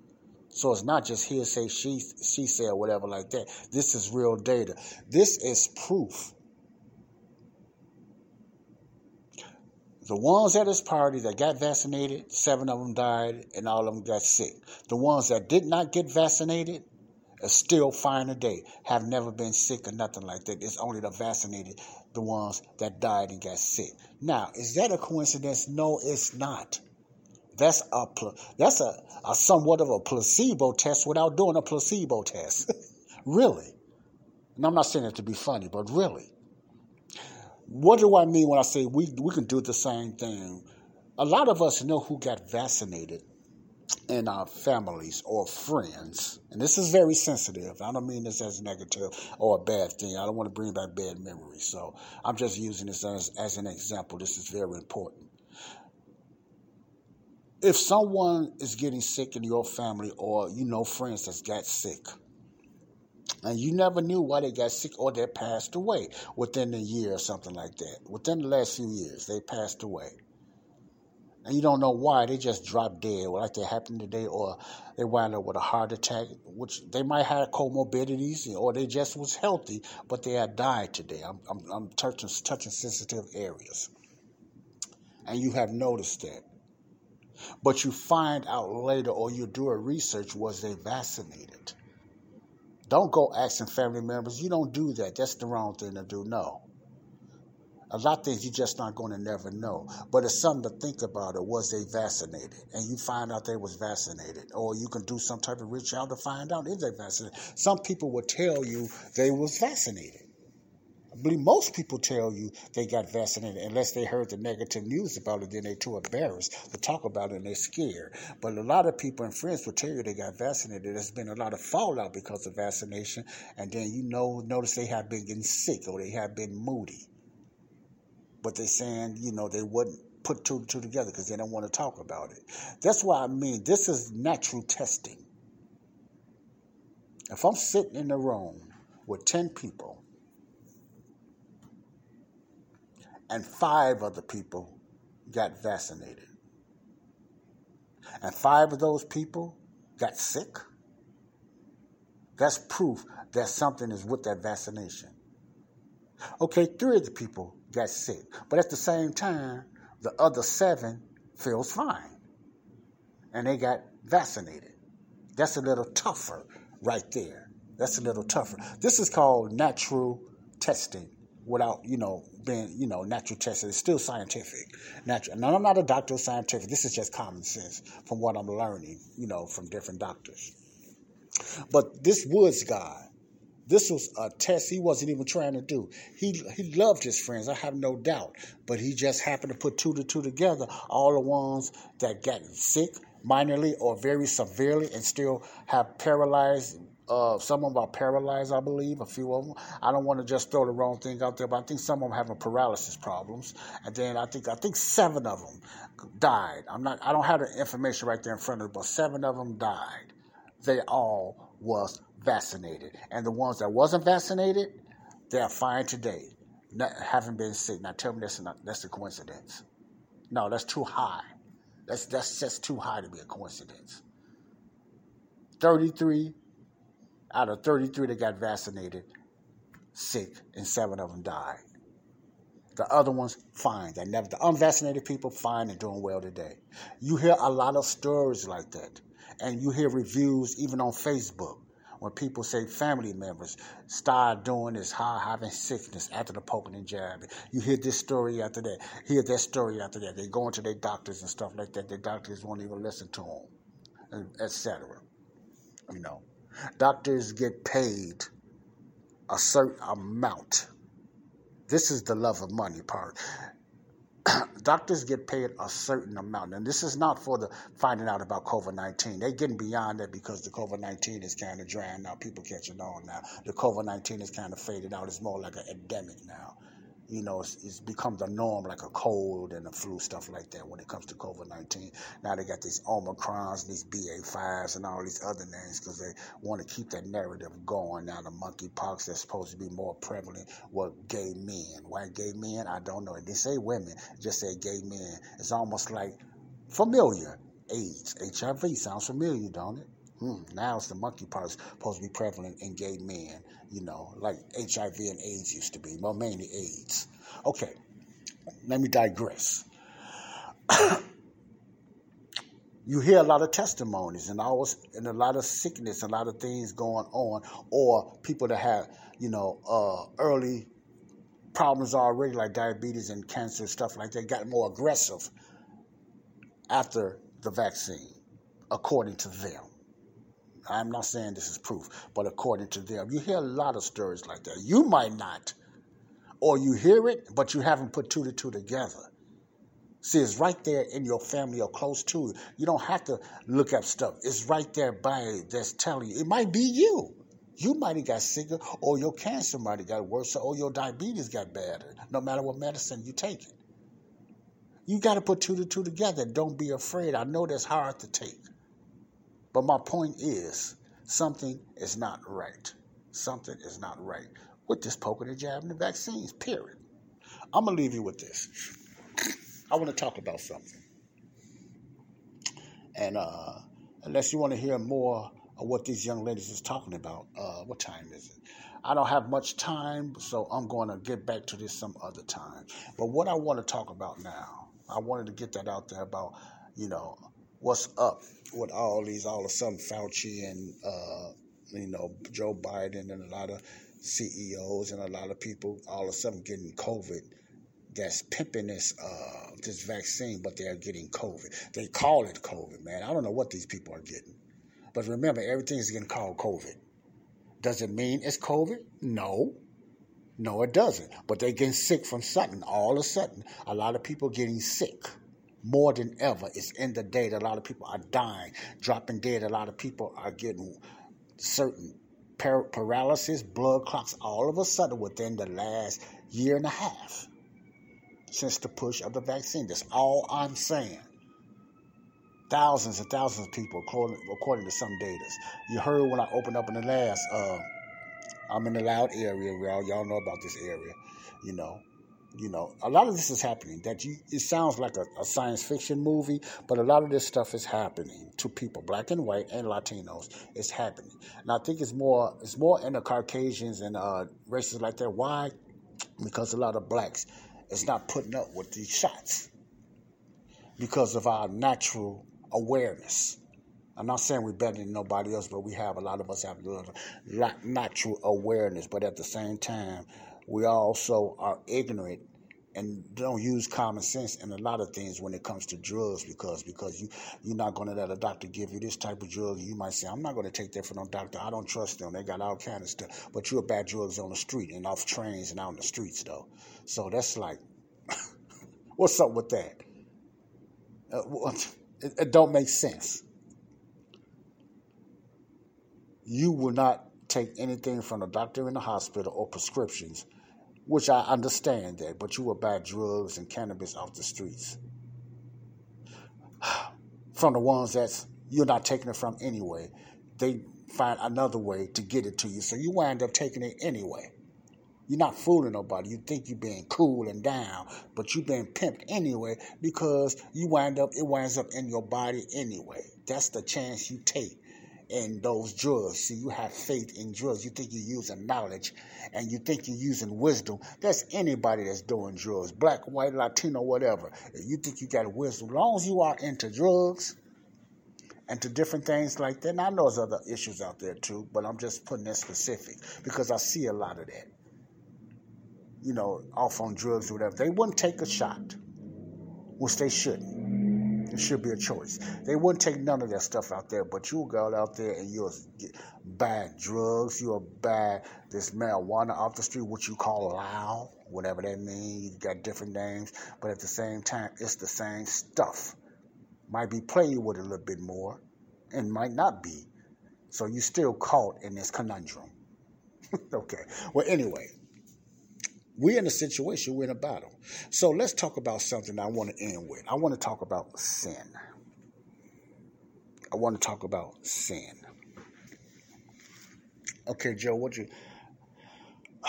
So it's not just hearsay, she, she said, whatever like that. This is real data. This is proof. The ones at his party that got vaccinated, seven of them died and all of them got sick. The ones that did not get vaccinated are still fine today, have never been sick or nothing like that. It's only the vaccinated, the ones that died and got sick. Now, is that a coincidence? No, it's not. That's a that's a, a somewhat of a placebo test without doing a placebo test. (laughs) really. And I'm not saying it to be funny, but really. What do I mean when I say we we can do the same thing a lot of us know who got vaccinated in our families or friends, and this is very sensitive. I don't mean this as negative or a bad thing. I don't want to bring back bad memories. So I'm just using this as, as an example. This is very important. If someone is getting sick in your family or you know friends that's got sick, and you never knew why they got sick or they passed away within a year or something like that. Within the last few years, they passed away and you don't know why they just dropped dead, like they happened today, or they wind up with a heart attack, which they might have comorbidities, or they just was healthy, but they had died today. I'm, I'm, I'm touching, touching sensitive areas, and you have noticed that. But you find out later, or you do a research, was they vaccinated? Don't go asking family members. You don't do that. That's the wrong thing to do. No. A lot of things you're just not going to never know. But it's something to think about. It was they vaccinated, and you find out they was vaccinated, or you can do some type of reach out to find out if they vaccinated. Some people will tell you they was vaccinated. I believe most people tell you they got vaccinated unless they heard the negative news about it. Then they're too embarrassed to talk about it and they're scared. But a lot of people and friends will tell you they got vaccinated. There's been a lot of fallout because of vaccination, and then you know notice they have been getting sick or they have been moody but they're saying, you know, they wouldn't put two and two together because they don't want to talk about it. That's why I mean this is natural testing. If I'm sitting in a room with 10 people and five other people got vaccinated, and five of those people got sick, that's proof that something is with that vaccination. Okay, three of the people got sick. But at the same time, the other seven feels fine. And they got vaccinated. That's a little tougher right there. That's a little tougher. This is called natural testing without, you know, being, you know, natural tested. It's still scientific. Natural. Now, I'm not a doctor of scientific. This is just common sense from what I'm learning, you know, from different doctors. But this Woods guy, this was a test he wasn't even trying to do. He he loved his friends, I have no doubt. But he just happened to put two to two together, all the ones that got sick minorly or very severely and still have paralyzed uh, some of them are paralyzed, I believe, a few of them. I don't want to just throw the wrong thing out there, but I think some of them having paralysis problems. And then I think I think seven of them died. I'm not. I don't have the information right there in front of me, but seven of them died. They all was vaccinated. And the ones that wasn't vaccinated, they're fine today. Not, haven't been sick. Now tell me that's not that's a coincidence. No, that's too high. That's that's just too high to be a coincidence. 33 out of 33 that got vaccinated, sick, and seven of them died. The other ones, fine. They never. The unvaccinated people, fine and doing well today. You hear a lot of stories like that, and you hear reviews even on Facebook when people say family members start doing this, how having sickness after the poking and jabbing. You hear this story after that, hear that story after that. They go into their doctors and stuff like that. The doctors won't even listen to them, etc. You know, doctors get paid a certain amount. This is the love of money part. (clears throat) doctors get paid a certain amount. And this is not for the finding out about COVID 19. They're getting beyond that because the COVID 19 is kind of drying now. People catching on now. The COVID 19 is kind of faded out. It's more like an endemic now you know, it's, it's, become the norm, like a cold and a flu, stuff like that when it comes to COVID 19. Now they got these Omicrons, these BA5s, and all these other names because they want to keep that narrative going. Now, the monkeypox that's supposed to be more prevalent with gay men. Why gay men? I don't know. It didn't say women, it just say gay men. It's almost like familiar. AIDS, HIV sounds familiar, don't it? Hmm, now it's the monkeypox supposed to be prevalent in gay men, you know, like HIV and AIDS used to be, well, mainly AIDS. Okay, let me digress. (coughs) you hear a lot of testimonies and always and a lot of sickness, a lot of things going on, or people that have, you know, uh, early problems already, like diabetes and cancer, stuff like that, got more aggressive after the vaccine, according to them. I'm not saying this is proof, but according to them, you hear a lot of stories like that. You might not, or you hear it, but you haven't put two to two together. See, it's right there in your family or close to you. You don't have to look up stuff. It's right there by that's telling you. It might be you. You might have got sicker, or your cancer might have got worse, or your diabetes got better, no matter what medicine you take. It. You got to put two to two together. Don't be afraid. I know that's hard to take. But my point is, something is not right. Something is not right with this poking and jabbing the vaccines, period. I'm going to leave you with this. I want to talk about something. And uh, unless you want to hear more of what these young ladies is talking about, uh, what time is it? I don't have much time, so I'm going to get back to this some other time. But what I want to talk about now, I wanted to get that out there about, you know, what's up with all these, all of a sudden, Fauci and, uh, you know, Joe Biden and a lot of CEOs and a lot of people all of a sudden getting COVID that's pimping this uh, this vaccine, but they're getting COVID. They call it COVID, man. I don't know what these people are getting. But remember, everything's getting called COVID. Does it mean it's COVID? No. No, it doesn't. But they're getting sick from something. All of a sudden, a lot of people getting sick more than ever. It's in the data. A lot of people are dying, dropping dead. A lot of people are getting certain par- paralysis, blood clots, all of a sudden within the last year and a half since the push of the vaccine. That's all I'm saying. Thousands and thousands of people, according, according to some data. You heard when I opened up in the last, uh, I'm in the loud area, y'all, y'all know about this area, you know. You know, a lot of this is happening. That you, it sounds like a, a science fiction movie, but a lot of this stuff is happening to people, black and white and Latinos. It's happening, and I think it's more, it's more in the Caucasians and uh, races like that. Why? Because a lot of blacks is not putting up with these shots because of our natural awareness. I'm not saying we're better than nobody else, but we have a lot of us have a little natural awareness. But at the same time, we also are ignorant and don't use common sense in a lot of things when it comes to drugs because because you you're not going to let a doctor give you this type of drug. You might say, I'm not going to take that from no doctor. I don't trust them. They got all kind of stuff. But you're bad drugs on the street and off trains and out in the streets though. So that's like, (laughs) what's up with that? Uh, it, it don't make sense. You will not take anything from the doctor in the hospital or prescriptions which I understand that, but you will buy drugs and cannabis off the streets. (sighs) From the ones that's you're not taking it from anyway. They find another way to get it to you. So you wind up taking it anyway. You're not fooling nobody. You think you're being cool and down, but you're being pimped anyway because you wind up, it winds up in your body anyway. That's the chance you take in those drugs. See, you have faith in drugs. You think you're using knowledge and you think you're using wisdom. That's anybody that's doing drugs, black, white, Latino, whatever. You think you got wisdom. As long as you are into drugs and to different things like that. And I know there's other issues out there too, but I'm just putting that specific because I see a lot of that. You know, off on drugs or whatever. They wouldn't take a shot, which they shouldn't. It should be a choice. They wouldn't take none of that stuff out there, but you'll go out there and you'll buy drugs, you'll buy this marijuana off the street, what you call loud, whatever that means. You got different names, but at the same time, it's the same stuff. Might be playing with it a little bit more, and might not be. So you're still caught in this conundrum. (laughs) okay. Well, anyway, we're in a situation, we're in a battle. So let's talk about something I want to end with. I want to talk about sin. I want to talk about sin. Okay, Joe, what you. (sighs)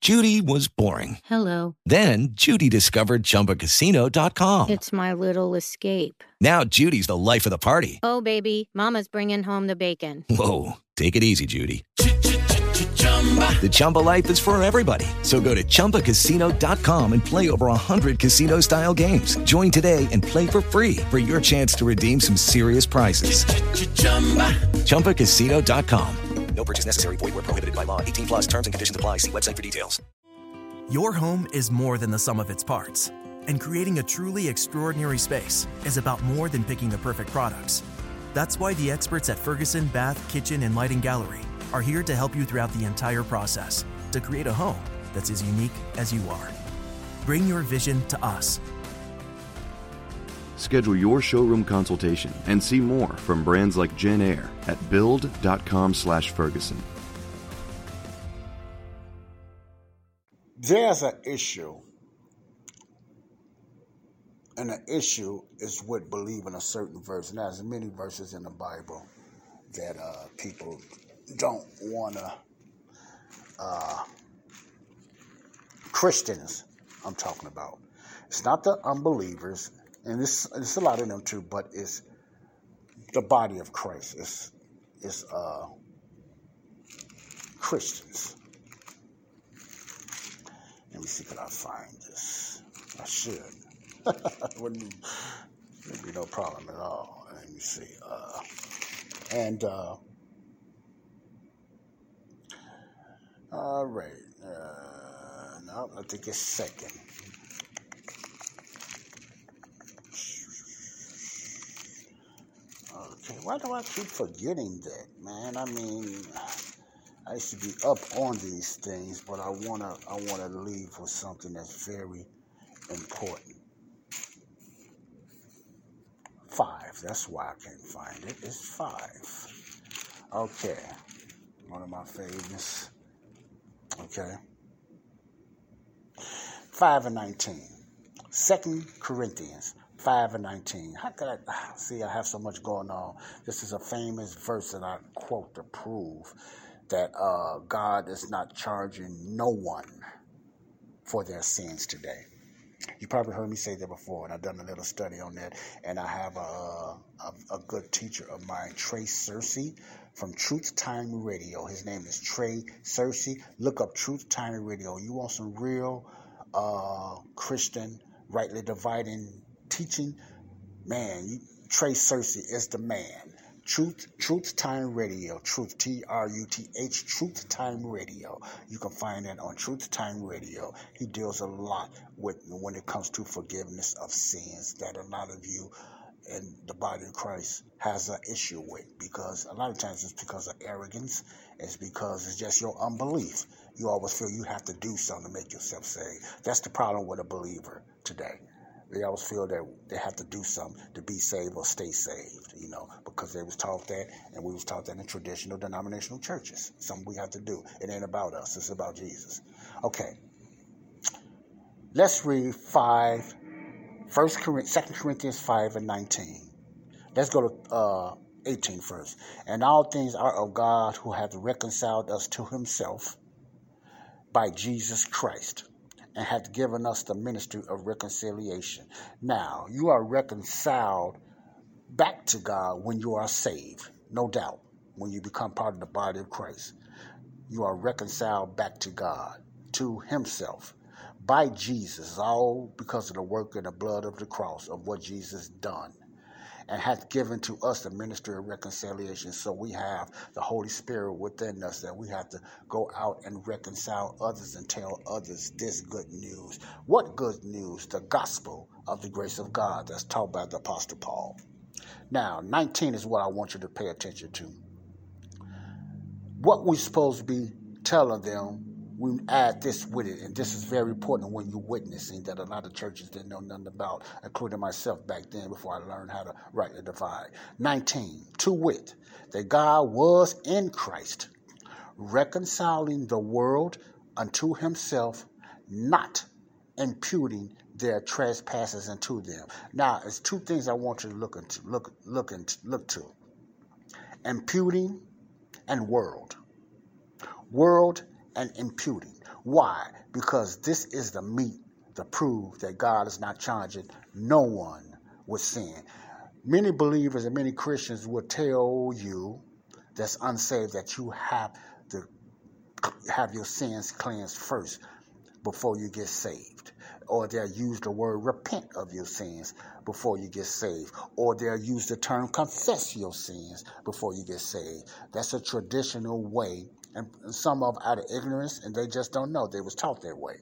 Judy was boring. Hello. Then Judy discovered chumbacasino.com. It's my little escape. Now Judy's the life of the party. Oh, baby, Mama's bringing home the bacon. Whoa. Take it easy, Judy. The Chumba life is for everybody. So go to ChumbaCasino.com and play over 100 casino style games. Join today and play for free for your chance to redeem some serious prizes. Ch-ch-chumba. ChumbaCasino.com. No purchase necessary. Void where prohibited by law. 18 plus terms and conditions apply. See website for details. Your home is more than the sum of its parts. And creating a truly extraordinary space is about more than picking the perfect products. That's why the experts at Ferguson Bath, Kitchen, and Lighting Gallery are here to help you throughout the entire process to create a home that's as unique as you are. Bring your vision to us. Schedule your showroom consultation and see more from brands like JennAir at build.com/ferguson. There's an issue, and the issue is with believing a certain verse. And there's many verses in the Bible that uh, people don't want to. Uh, Christians, I'm talking about. It's not the unbelievers, and it's, it's a lot of them too, but it's the body of Christ. It's, it's uh, Christians. Let me see, can I find this? I should. (laughs) Wouldn't be no problem at all. Let me see. Uh, and uh, all right. Uh, no, I'll take a second. Okay, why do I keep forgetting that, man? I mean, I should be up on these things, but I wanna, I wanna leave with something that's very important. Five. That's why I can't find it. It's five. Okay. One of my favorites. Okay. 5 and 19. Second Corinthians 5 and 19. How could I see I have so much going on? This is a famous verse that I quote to prove that uh, God is not charging no one for their sins today. You probably heard me say that before, and I've done a little study on that. And I have a, a, a good teacher of mine, Trey Searcy, from Truth Time Radio. His name is Trey Searcy. Look up Truth Time Radio. You want some real uh, Christian, rightly dividing teaching? Man, you, Trey Searcy is the man. Truth, Truth Time Radio, Truth T R U T H, Truth Time Radio. You can find that on Truth Time Radio. He deals a lot with when it comes to forgiveness of sins that a lot of you in the body of Christ has an issue with because a lot of times it's because of arrogance. It's because it's just your unbelief. You always feel you have to do something to make yourself saved. That's the problem with a believer today. They always feel that they have to do something to be saved or stay saved, you know, because they was taught that, and we was taught that in traditional denominational churches. Something we have to do. It ain't about us. It's about Jesus. Okay. Let's read five, First Corinthians, Second Corinthians five and nineteen. Let's go to uh, 18 first. And all things are of God who hath reconciled us to himself by Jesus Christ and hath given us the ministry of reconciliation. Now, you are reconciled back to God when you are saved, no doubt, when you become part of the body of Christ. You are reconciled back to God, to Himself, by Jesus, all because of the work and the blood of the cross, of what Jesus done and hath given to us the ministry of reconciliation. So we have the Holy Spirit within us that we have to go out and reconcile others and tell others this good news. What good news? The gospel of the grace of God that's taught by the Apostle Paul. Now, 19 is what I want you to pay attention to. What we're supposed to be telling them we add this with it, and this is very important when you're witnessing that a lot of churches didn't know nothing about, including myself back then before I learned how to rightly divide. 19, to wit, that God was in Christ, reconciling the world unto himself, not imputing their trespasses unto them. Now, it's two things I want you to look into, look, look, into, look to: imputing and world. World and imputing. Why? Because this is the meat to prove that God is not charging no one with sin. Many believers and many Christians will tell you that's unsaved that you have to have your sins cleansed first before you get saved. Or they'll use the word repent of your sins before you get saved. Or they'll use the term confess your sins before you get saved. That's a traditional way and some of out of ignorance, and they just don't know. They was taught that way.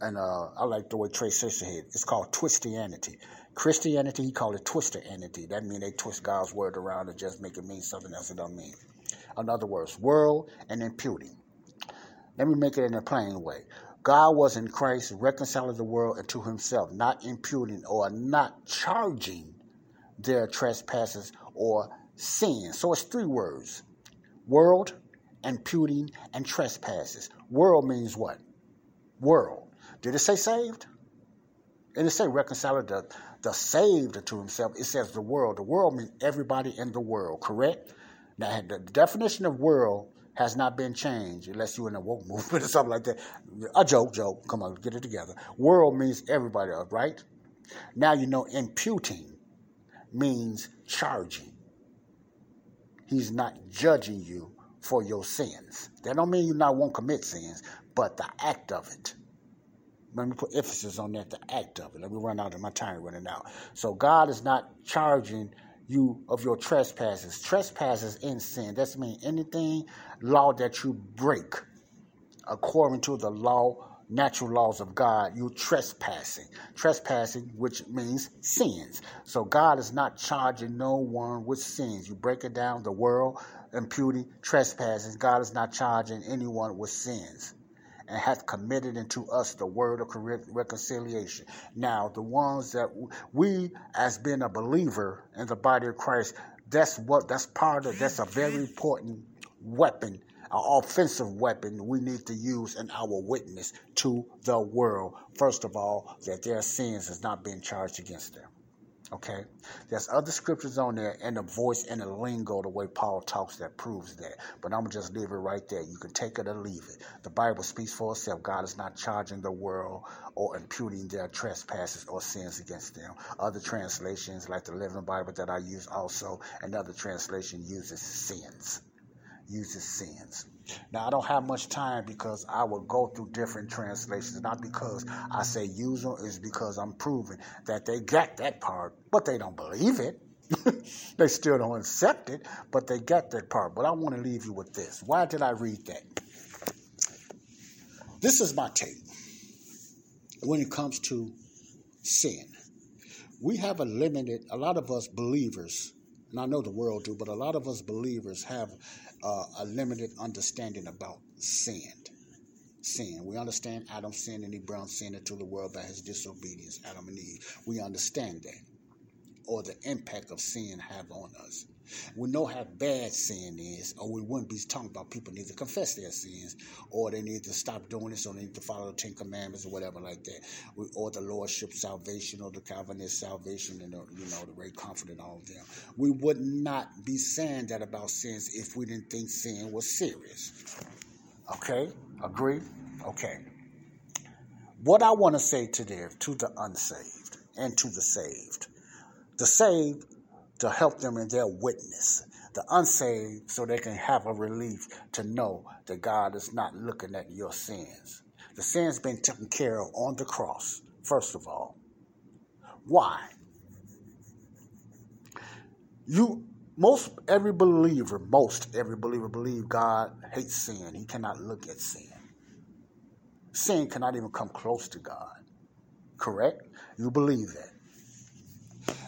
And uh, I like the way Trey says it. It's called Twistianity. Christianity, he called it Twisteranity. That means they twist God's word around and just make it mean something else it don't mean. In other words, world and imputing. Let me make it in a plain way. God was in Christ reconciling the world unto himself, not imputing or not charging their trespasses or sins. So it's three words world, imputing, and trespasses. World means what? World. Did it say saved? It didn't say reconciling the, the saved to himself. It says the world. The world means everybody in the world, correct? Now, the definition of world has not been changed unless you're in a woke (laughs) movement or something like that. A joke, joke. Come on, get it together. World means everybody, right? Now you know imputing means charging. He's not judging you for your sins. That don't mean you not won't commit sins, but the act of it. Let me put emphasis on that, the act of it. Let me run out of my time running out. So God is not charging you of your trespasses. Trespasses in sin. That's mean anything law that you break according to the law, natural laws of God, you trespassing. Trespassing, which means sins. So God is not charging no one with sins. You break it down, the world imputing trespasses. God is not charging anyone with sins and hath committed unto us the word of reconciliation. Now, the ones that we, as being a believer in the body of Christ, that's what that's part of that's a very important weapon an offensive weapon we need to use in our witness to the world. First of all, that their sins has not been charged against them. Okay? There's other scriptures on there and the voice and the lingo, the way Paul talks, that proves that. But I'm to just leave it right there. You can take it or leave it. The Bible speaks for itself. God is not charging the world or imputing their trespasses or sins against them. Other translations, like the Living Bible that I use also, another translation uses sins. Uses sins. Now, I don't have much time because I will go through different translations. Not because I say use them, is because I'm proving that they get that part, but they don't believe it. (laughs) they still don't accept it, but they get that part. But I want to leave you with this. Why did I read that? This is my take when it comes to sin. We have a limited, a lot of us believers, and I know the world do, but a lot of us believers have uh, a limited understanding about sin. Sin. We understand Adam sinned and he brought sin into the world by his disobedience, Adam and Eve. We understand that, or the impact of sin have on us. We know how bad sin is, or we wouldn't be talking about people need to confess their sins, or they need to stop doing this, or they need to follow the Ten Commandments, or whatever like that, we, or the Lordship salvation, or the Calvinist salvation, and the, you know the great comfort and all of them. We would not be saying that about sins if we didn't think sin was serious. Okay, agree? Okay. What I want to say to them, to the unsaved and to the saved, the saved to help them in their witness. The unsaved, so they can have a relief to know that God is not looking at your sins. The sins been taken care of on the cross, first of all. Why? You most every believer, most every believer believe God hates sin. He cannot look at sin. Sin cannot even come close to God. Correct? You believe that.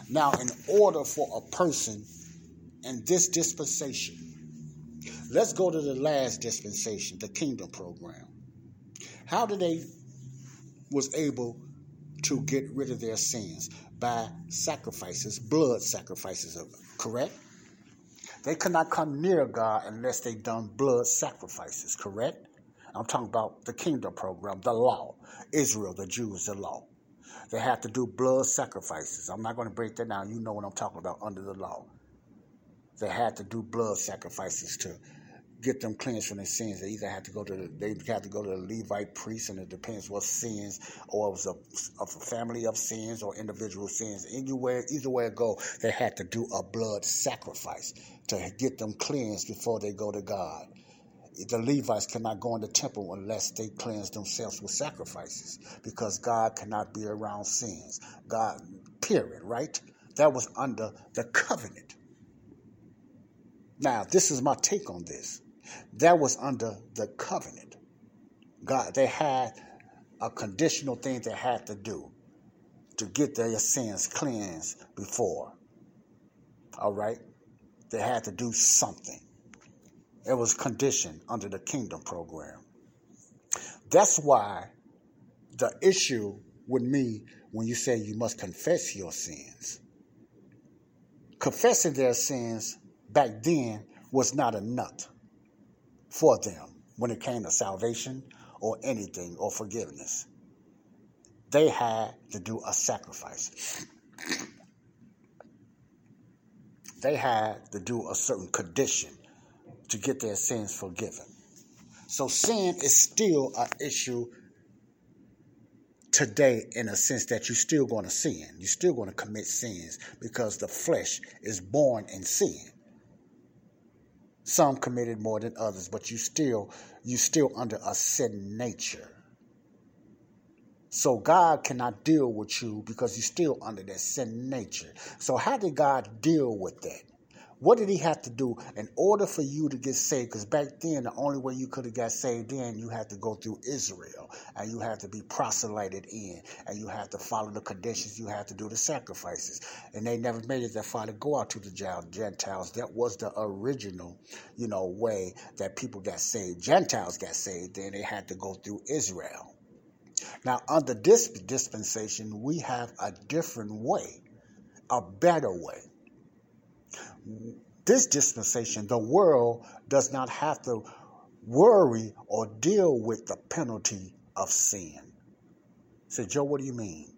Now, in order for a person in this dispensation, let's go to the last dispensation, the kingdom program. How did they was able to get rid of their sins? By sacrifices, blood sacrifices, correct? They could not come near God unless they done blood sacrifices, correct? I'm talking about the kingdom program, the law. Israel, the Jews, the law. They have to do blood sacrifices. I'm not going to break that down. You know what I'm talking about under the law. They had to do blood sacrifices to get them cleansed from their sins. They either had to go to the, they had to go to the Levite priest, and it depends what sins, or it was a, a family of sins or individual sins. Anywhere, either way it go, they had to do a blood sacrifice to get them cleansed before they go to God the Levites cannot go in the temple unless they cleanse themselves with sacrifices because God cannot be around sins. God, period, right? That was under the covenant. Now, this is my take on this. That was under the covenant. God, they had a conditional thing they had to do to get their sins cleansed before. All right? They had to do something. It was conditioned under the kingdom program. That's why the issue with me when you say you must confess your sins. Confessing their sins back then was not enough for them when it came to salvation or anything or forgiveness. They had to do a sacrifice. They had to do a certain condition to get their sins forgiven. So sin is still an issue today in a sense that you're still going to sin. You're still going to commit sins because the flesh is born in sin. Some committed more than others, but you still you still under a sin nature. So God cannot deal with you because you're still under that sin nature. So how did God deal with that? What did he have to do in order for you to get saved? Because back then, the only way you could have got saved then, you had to go through Israel and you had to be proselyted in and you had to follow the conditions. You had to do the sacrifices. And they never made it that far to go out to the Gentiles. That was the original, you know, way that people got saved. Gentiles got saved. Then they had to go through Israel. Now, under this dispensation, we have a different way, a better way this dispensation, the world does not have to worry or deal with the penalty of sin. Say, Joe, what do you mean?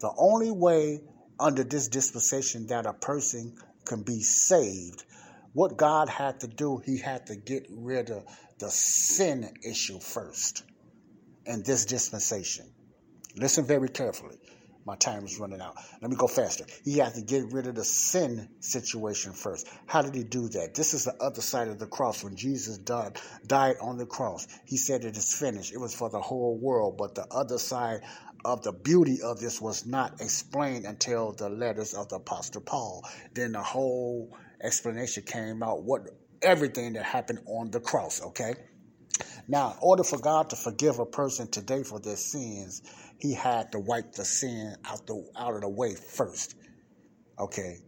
The only way under this dispensation that a person can be saved, what God had to do, he had to get rid of the sin issue first in this dispensation. Listen very carefully. My time is running out. Let me go faster. He had to get rid of the sin situation first. How did he do that? This is the other side of the cross. When Jesus died, died on the cross, he said it is finished. It was for the whole world, but the other side of the beauty of this was not explained until the letters of the Apostle Paul. Then the whole explanation came out. What everything that happened on the cross. Okay. Now, in order for God to forgive a person today for their sins, he had to wipe the sin out the out of the way first. Okay.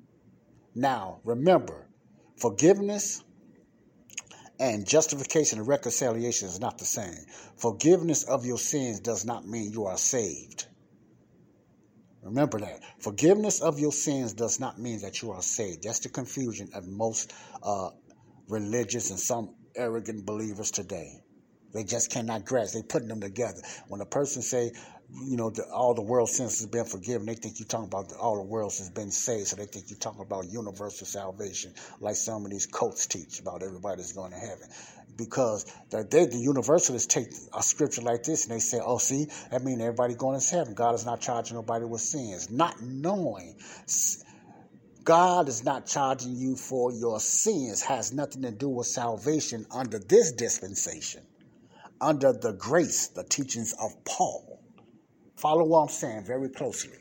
Now, remember, forgiveness and justification and reconciliation is not the same. Forgiveness of your sins does not mean you are saved. Remember that. Forgiveness of your sins does not mean that you are saved. That's the confusion of most uh, religious and some arrogant believers today. They just cannot grasp. They putting them together. When a person say, you know, the, all the world sins has been forgiven, they think you're talking about the, all the world has been saved. So they think you're talking about universal salvation, like some of these cults teach about everybody's going to heaven. Because the, they, the universalists take a scripture like this and they say, oh, see, that means everybody going to heaven. God is not charging nobody with sins. Not knowing God is not charging you for your sins, has nothing to do with salvation under this dispensation under the grace, the teachings of Paul. Follow what I'm saying very closely.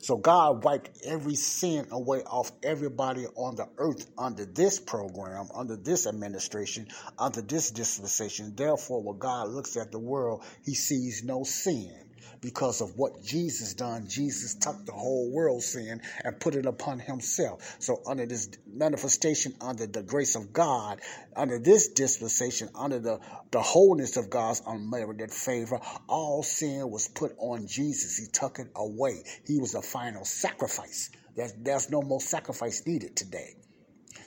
So God wiped every sin away off everybody on the earth under this program, under this administration, under this dispensation. Therefore, when God looks at the world, he sees no sin because of what Jesus done. Jesus took the whole world's sin and put it upon himself. So under this manifestation, under the grace of God, under this dispensation, under the, the wholeness of God's unmerited favor, all sin was put on Jesus. He took it away. He was a final sacrifice. There's, there's no more sacrifice needed today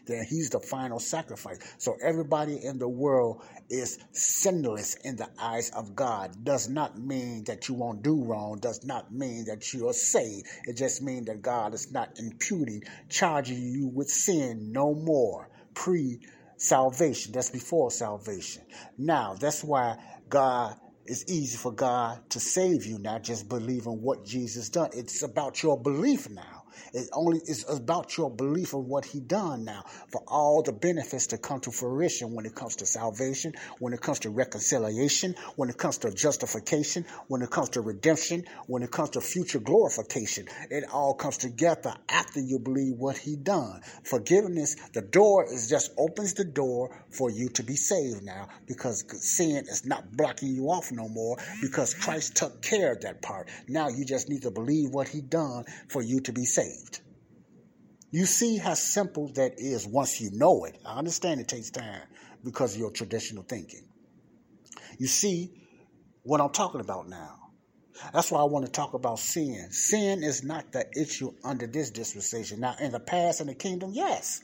then he's the final sacrifice. So everybody in the world is sinless in the eyes of God. Does not mean that you won't do wrong, does not mean that you are saved. It just means that God is not imputing, charging you with sin no more. Pre salvation. That's before salvation. Now, that's why God it's easy for God to save you not just believing what Jesus done. It's about your belief now. It only is about your belief of what he done now for all the benefits to come to fruition when it comes to salvation, when it comes to reconciliation, when it comes to justification, when it comes to redemption, when it comes to future glorification. It all comes together after you believe what he done. Forgiveness, the door is just opens the door for you to be saved now because sin is not blocking you off no more because Christ took care of that part. Now you just need to believe what he done for you to be saved saved. You see how simple that is once you know it. I understand it takes time because of your traditional thinking. You see, what I'm talking about now. That's why I want to talk about sin. Sin is not the issue under this dispensation. Now, in the past in the kingdom, yes.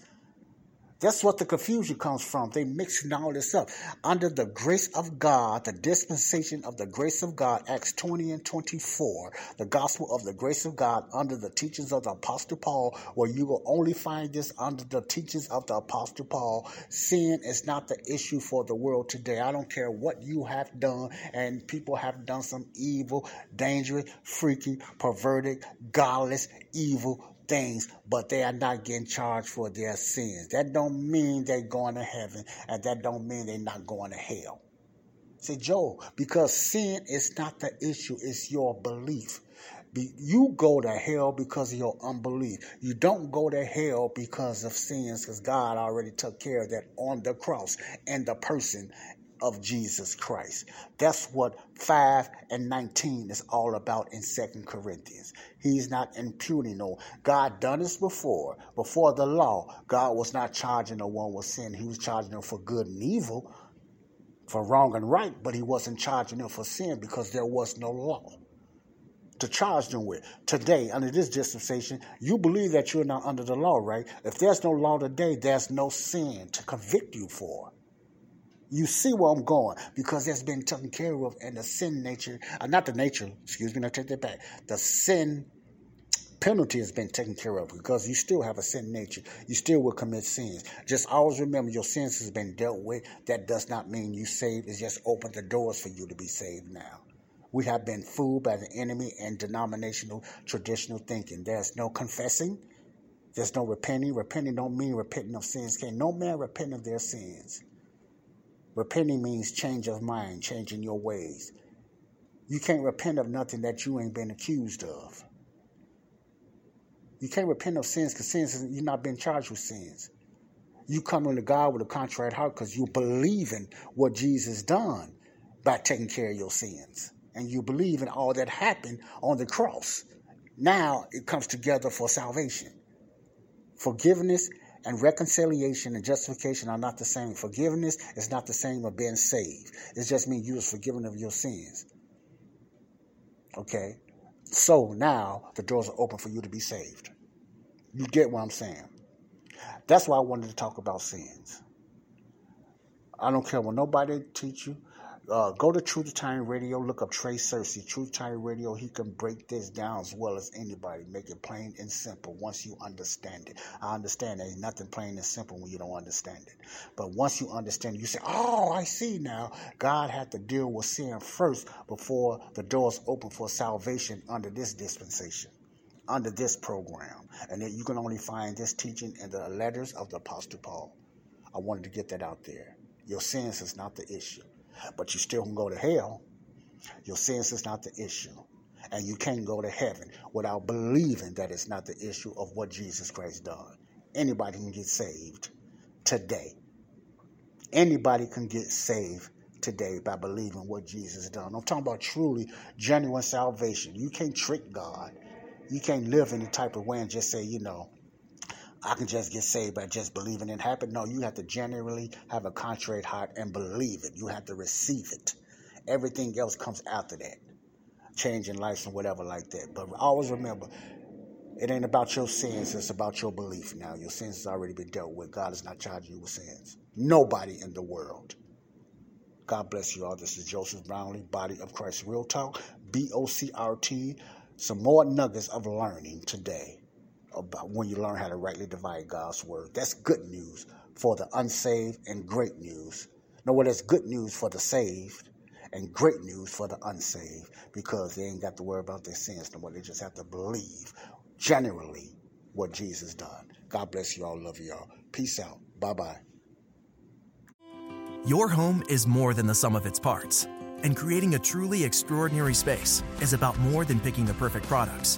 That's what the confusion comes from. They mixing all this up. Under the grace of God, the dispensation of the grace of God, Acts 20 and 24, the gospel of the grace of God under the teachings of the Apostle Paul, where you will only find this under the teachings of the Apostle Paul. Sin is not the issue for the world today. I don't care what you have done, and people have done some evil, dangerous, freaky, perverted, godless, evil things, but they are not getting charged for their sins. That don't mean they're going to heaven, and that don't mean they're not going to hell. Say, Joe, because sin is not the issue, it's your belief. You go to hell because of your unbelief. You don't go to hell because of sins, because God already took care of that on the cross and the person of Jesus Christ. That's what 5 and 19 is all about in Second Corinthians. He's not imputing no. God done this before. Before the law, God was not charging no one with sin. He was charging them for good and evil, for wrong and right, but he wasn't charging them for sin because there was no law to charge them with. Today, under this dispensation, you believe that you're not under the law, right? If there's no law today, there's no sin to convict you for. You see where I'm going because it's been taken care of, and the sin nature, uh, not the nature, excuse me, I take that back. The sin penalty has been taken care of because you still have a sin nature. You still will commit sins. Just always remember your sins has been dealt with. That does not mean you saved. It's just opened the doors for you to be saved now. We have been fooled by the enemy and denominational traditional thinking. There's no confessing. There's no repenting. Repenting don't mean repenting of sins. Can no man repent of their sins? Repenting means change of mind, changing your ways. You can't repent of nothing that you ain't been accused of. You can't repent of sins because sins you're not been charged with sins. You come into God with a contrite heart because you believe in what Jesus done by taking care of your sins. And you believe in all that happened on the cross. Now it comes together for salvation. Forgiveness and reconciliation and justification are not the same. Forgiveness is not the same as being saved. It just means you was forgiven of your sins. Okay? So now the doors are open for you to be saved. You get what I'm saying? That's why I wanted to talk about sins. I don't care what nobody teach you. Uh, go to Truth Time Radio, look up Trey Searcy, Truth Time Radio. He can break this down as well as anybody, make it plain and simple once you understand it. I understand there's nothing plain and simple when you don't understand it. But once you understand it, you say, Oh, I see now. God had to deal with sin first before the doors open for salvation under this dispensation under this program. And that you can only find this teaching in the letters of the Apostle Paul. I wanted to get that out there. Your sins is not the issue but you still can go to hell. Your sins is not the issue. And you can't go to heaven without believing that it's not the issue of what Jesus Christ done. Anybody can get saved today. Anybody can get saved today by believing what Jesus done. I'm talking about truly genuine salvation. You can't trick God. You can't live any type of way and just say, you know, I can just get saved by just believing it happened. No, you have to genuinely have a contrite heart and believe it. You have to receive it. Everything else comes after that. Changing lives and whatever like that. But always remember, it ain't about your sins, it's about your belief now. Your sins has already been dealt with. God is not charging you with sins. Nobody in the world. God bless you all. This is Joseph Brownlee, Body of Christ Real Talk, B O C R T. Some more nuggets of learning today about when you learn how to rightly divide God's word. That's good news for the unsaved and great news. No, well, that's good news for the saved and great news for the unsaved because they ain't got to worry about their sins no more. They just have to believe generally what Jesus done. God bless you all. Love you all. Peace out. Bye bye. Your home is more than the sum of its parts, and creating a truly extraordinary space is about more than picking the perfect products.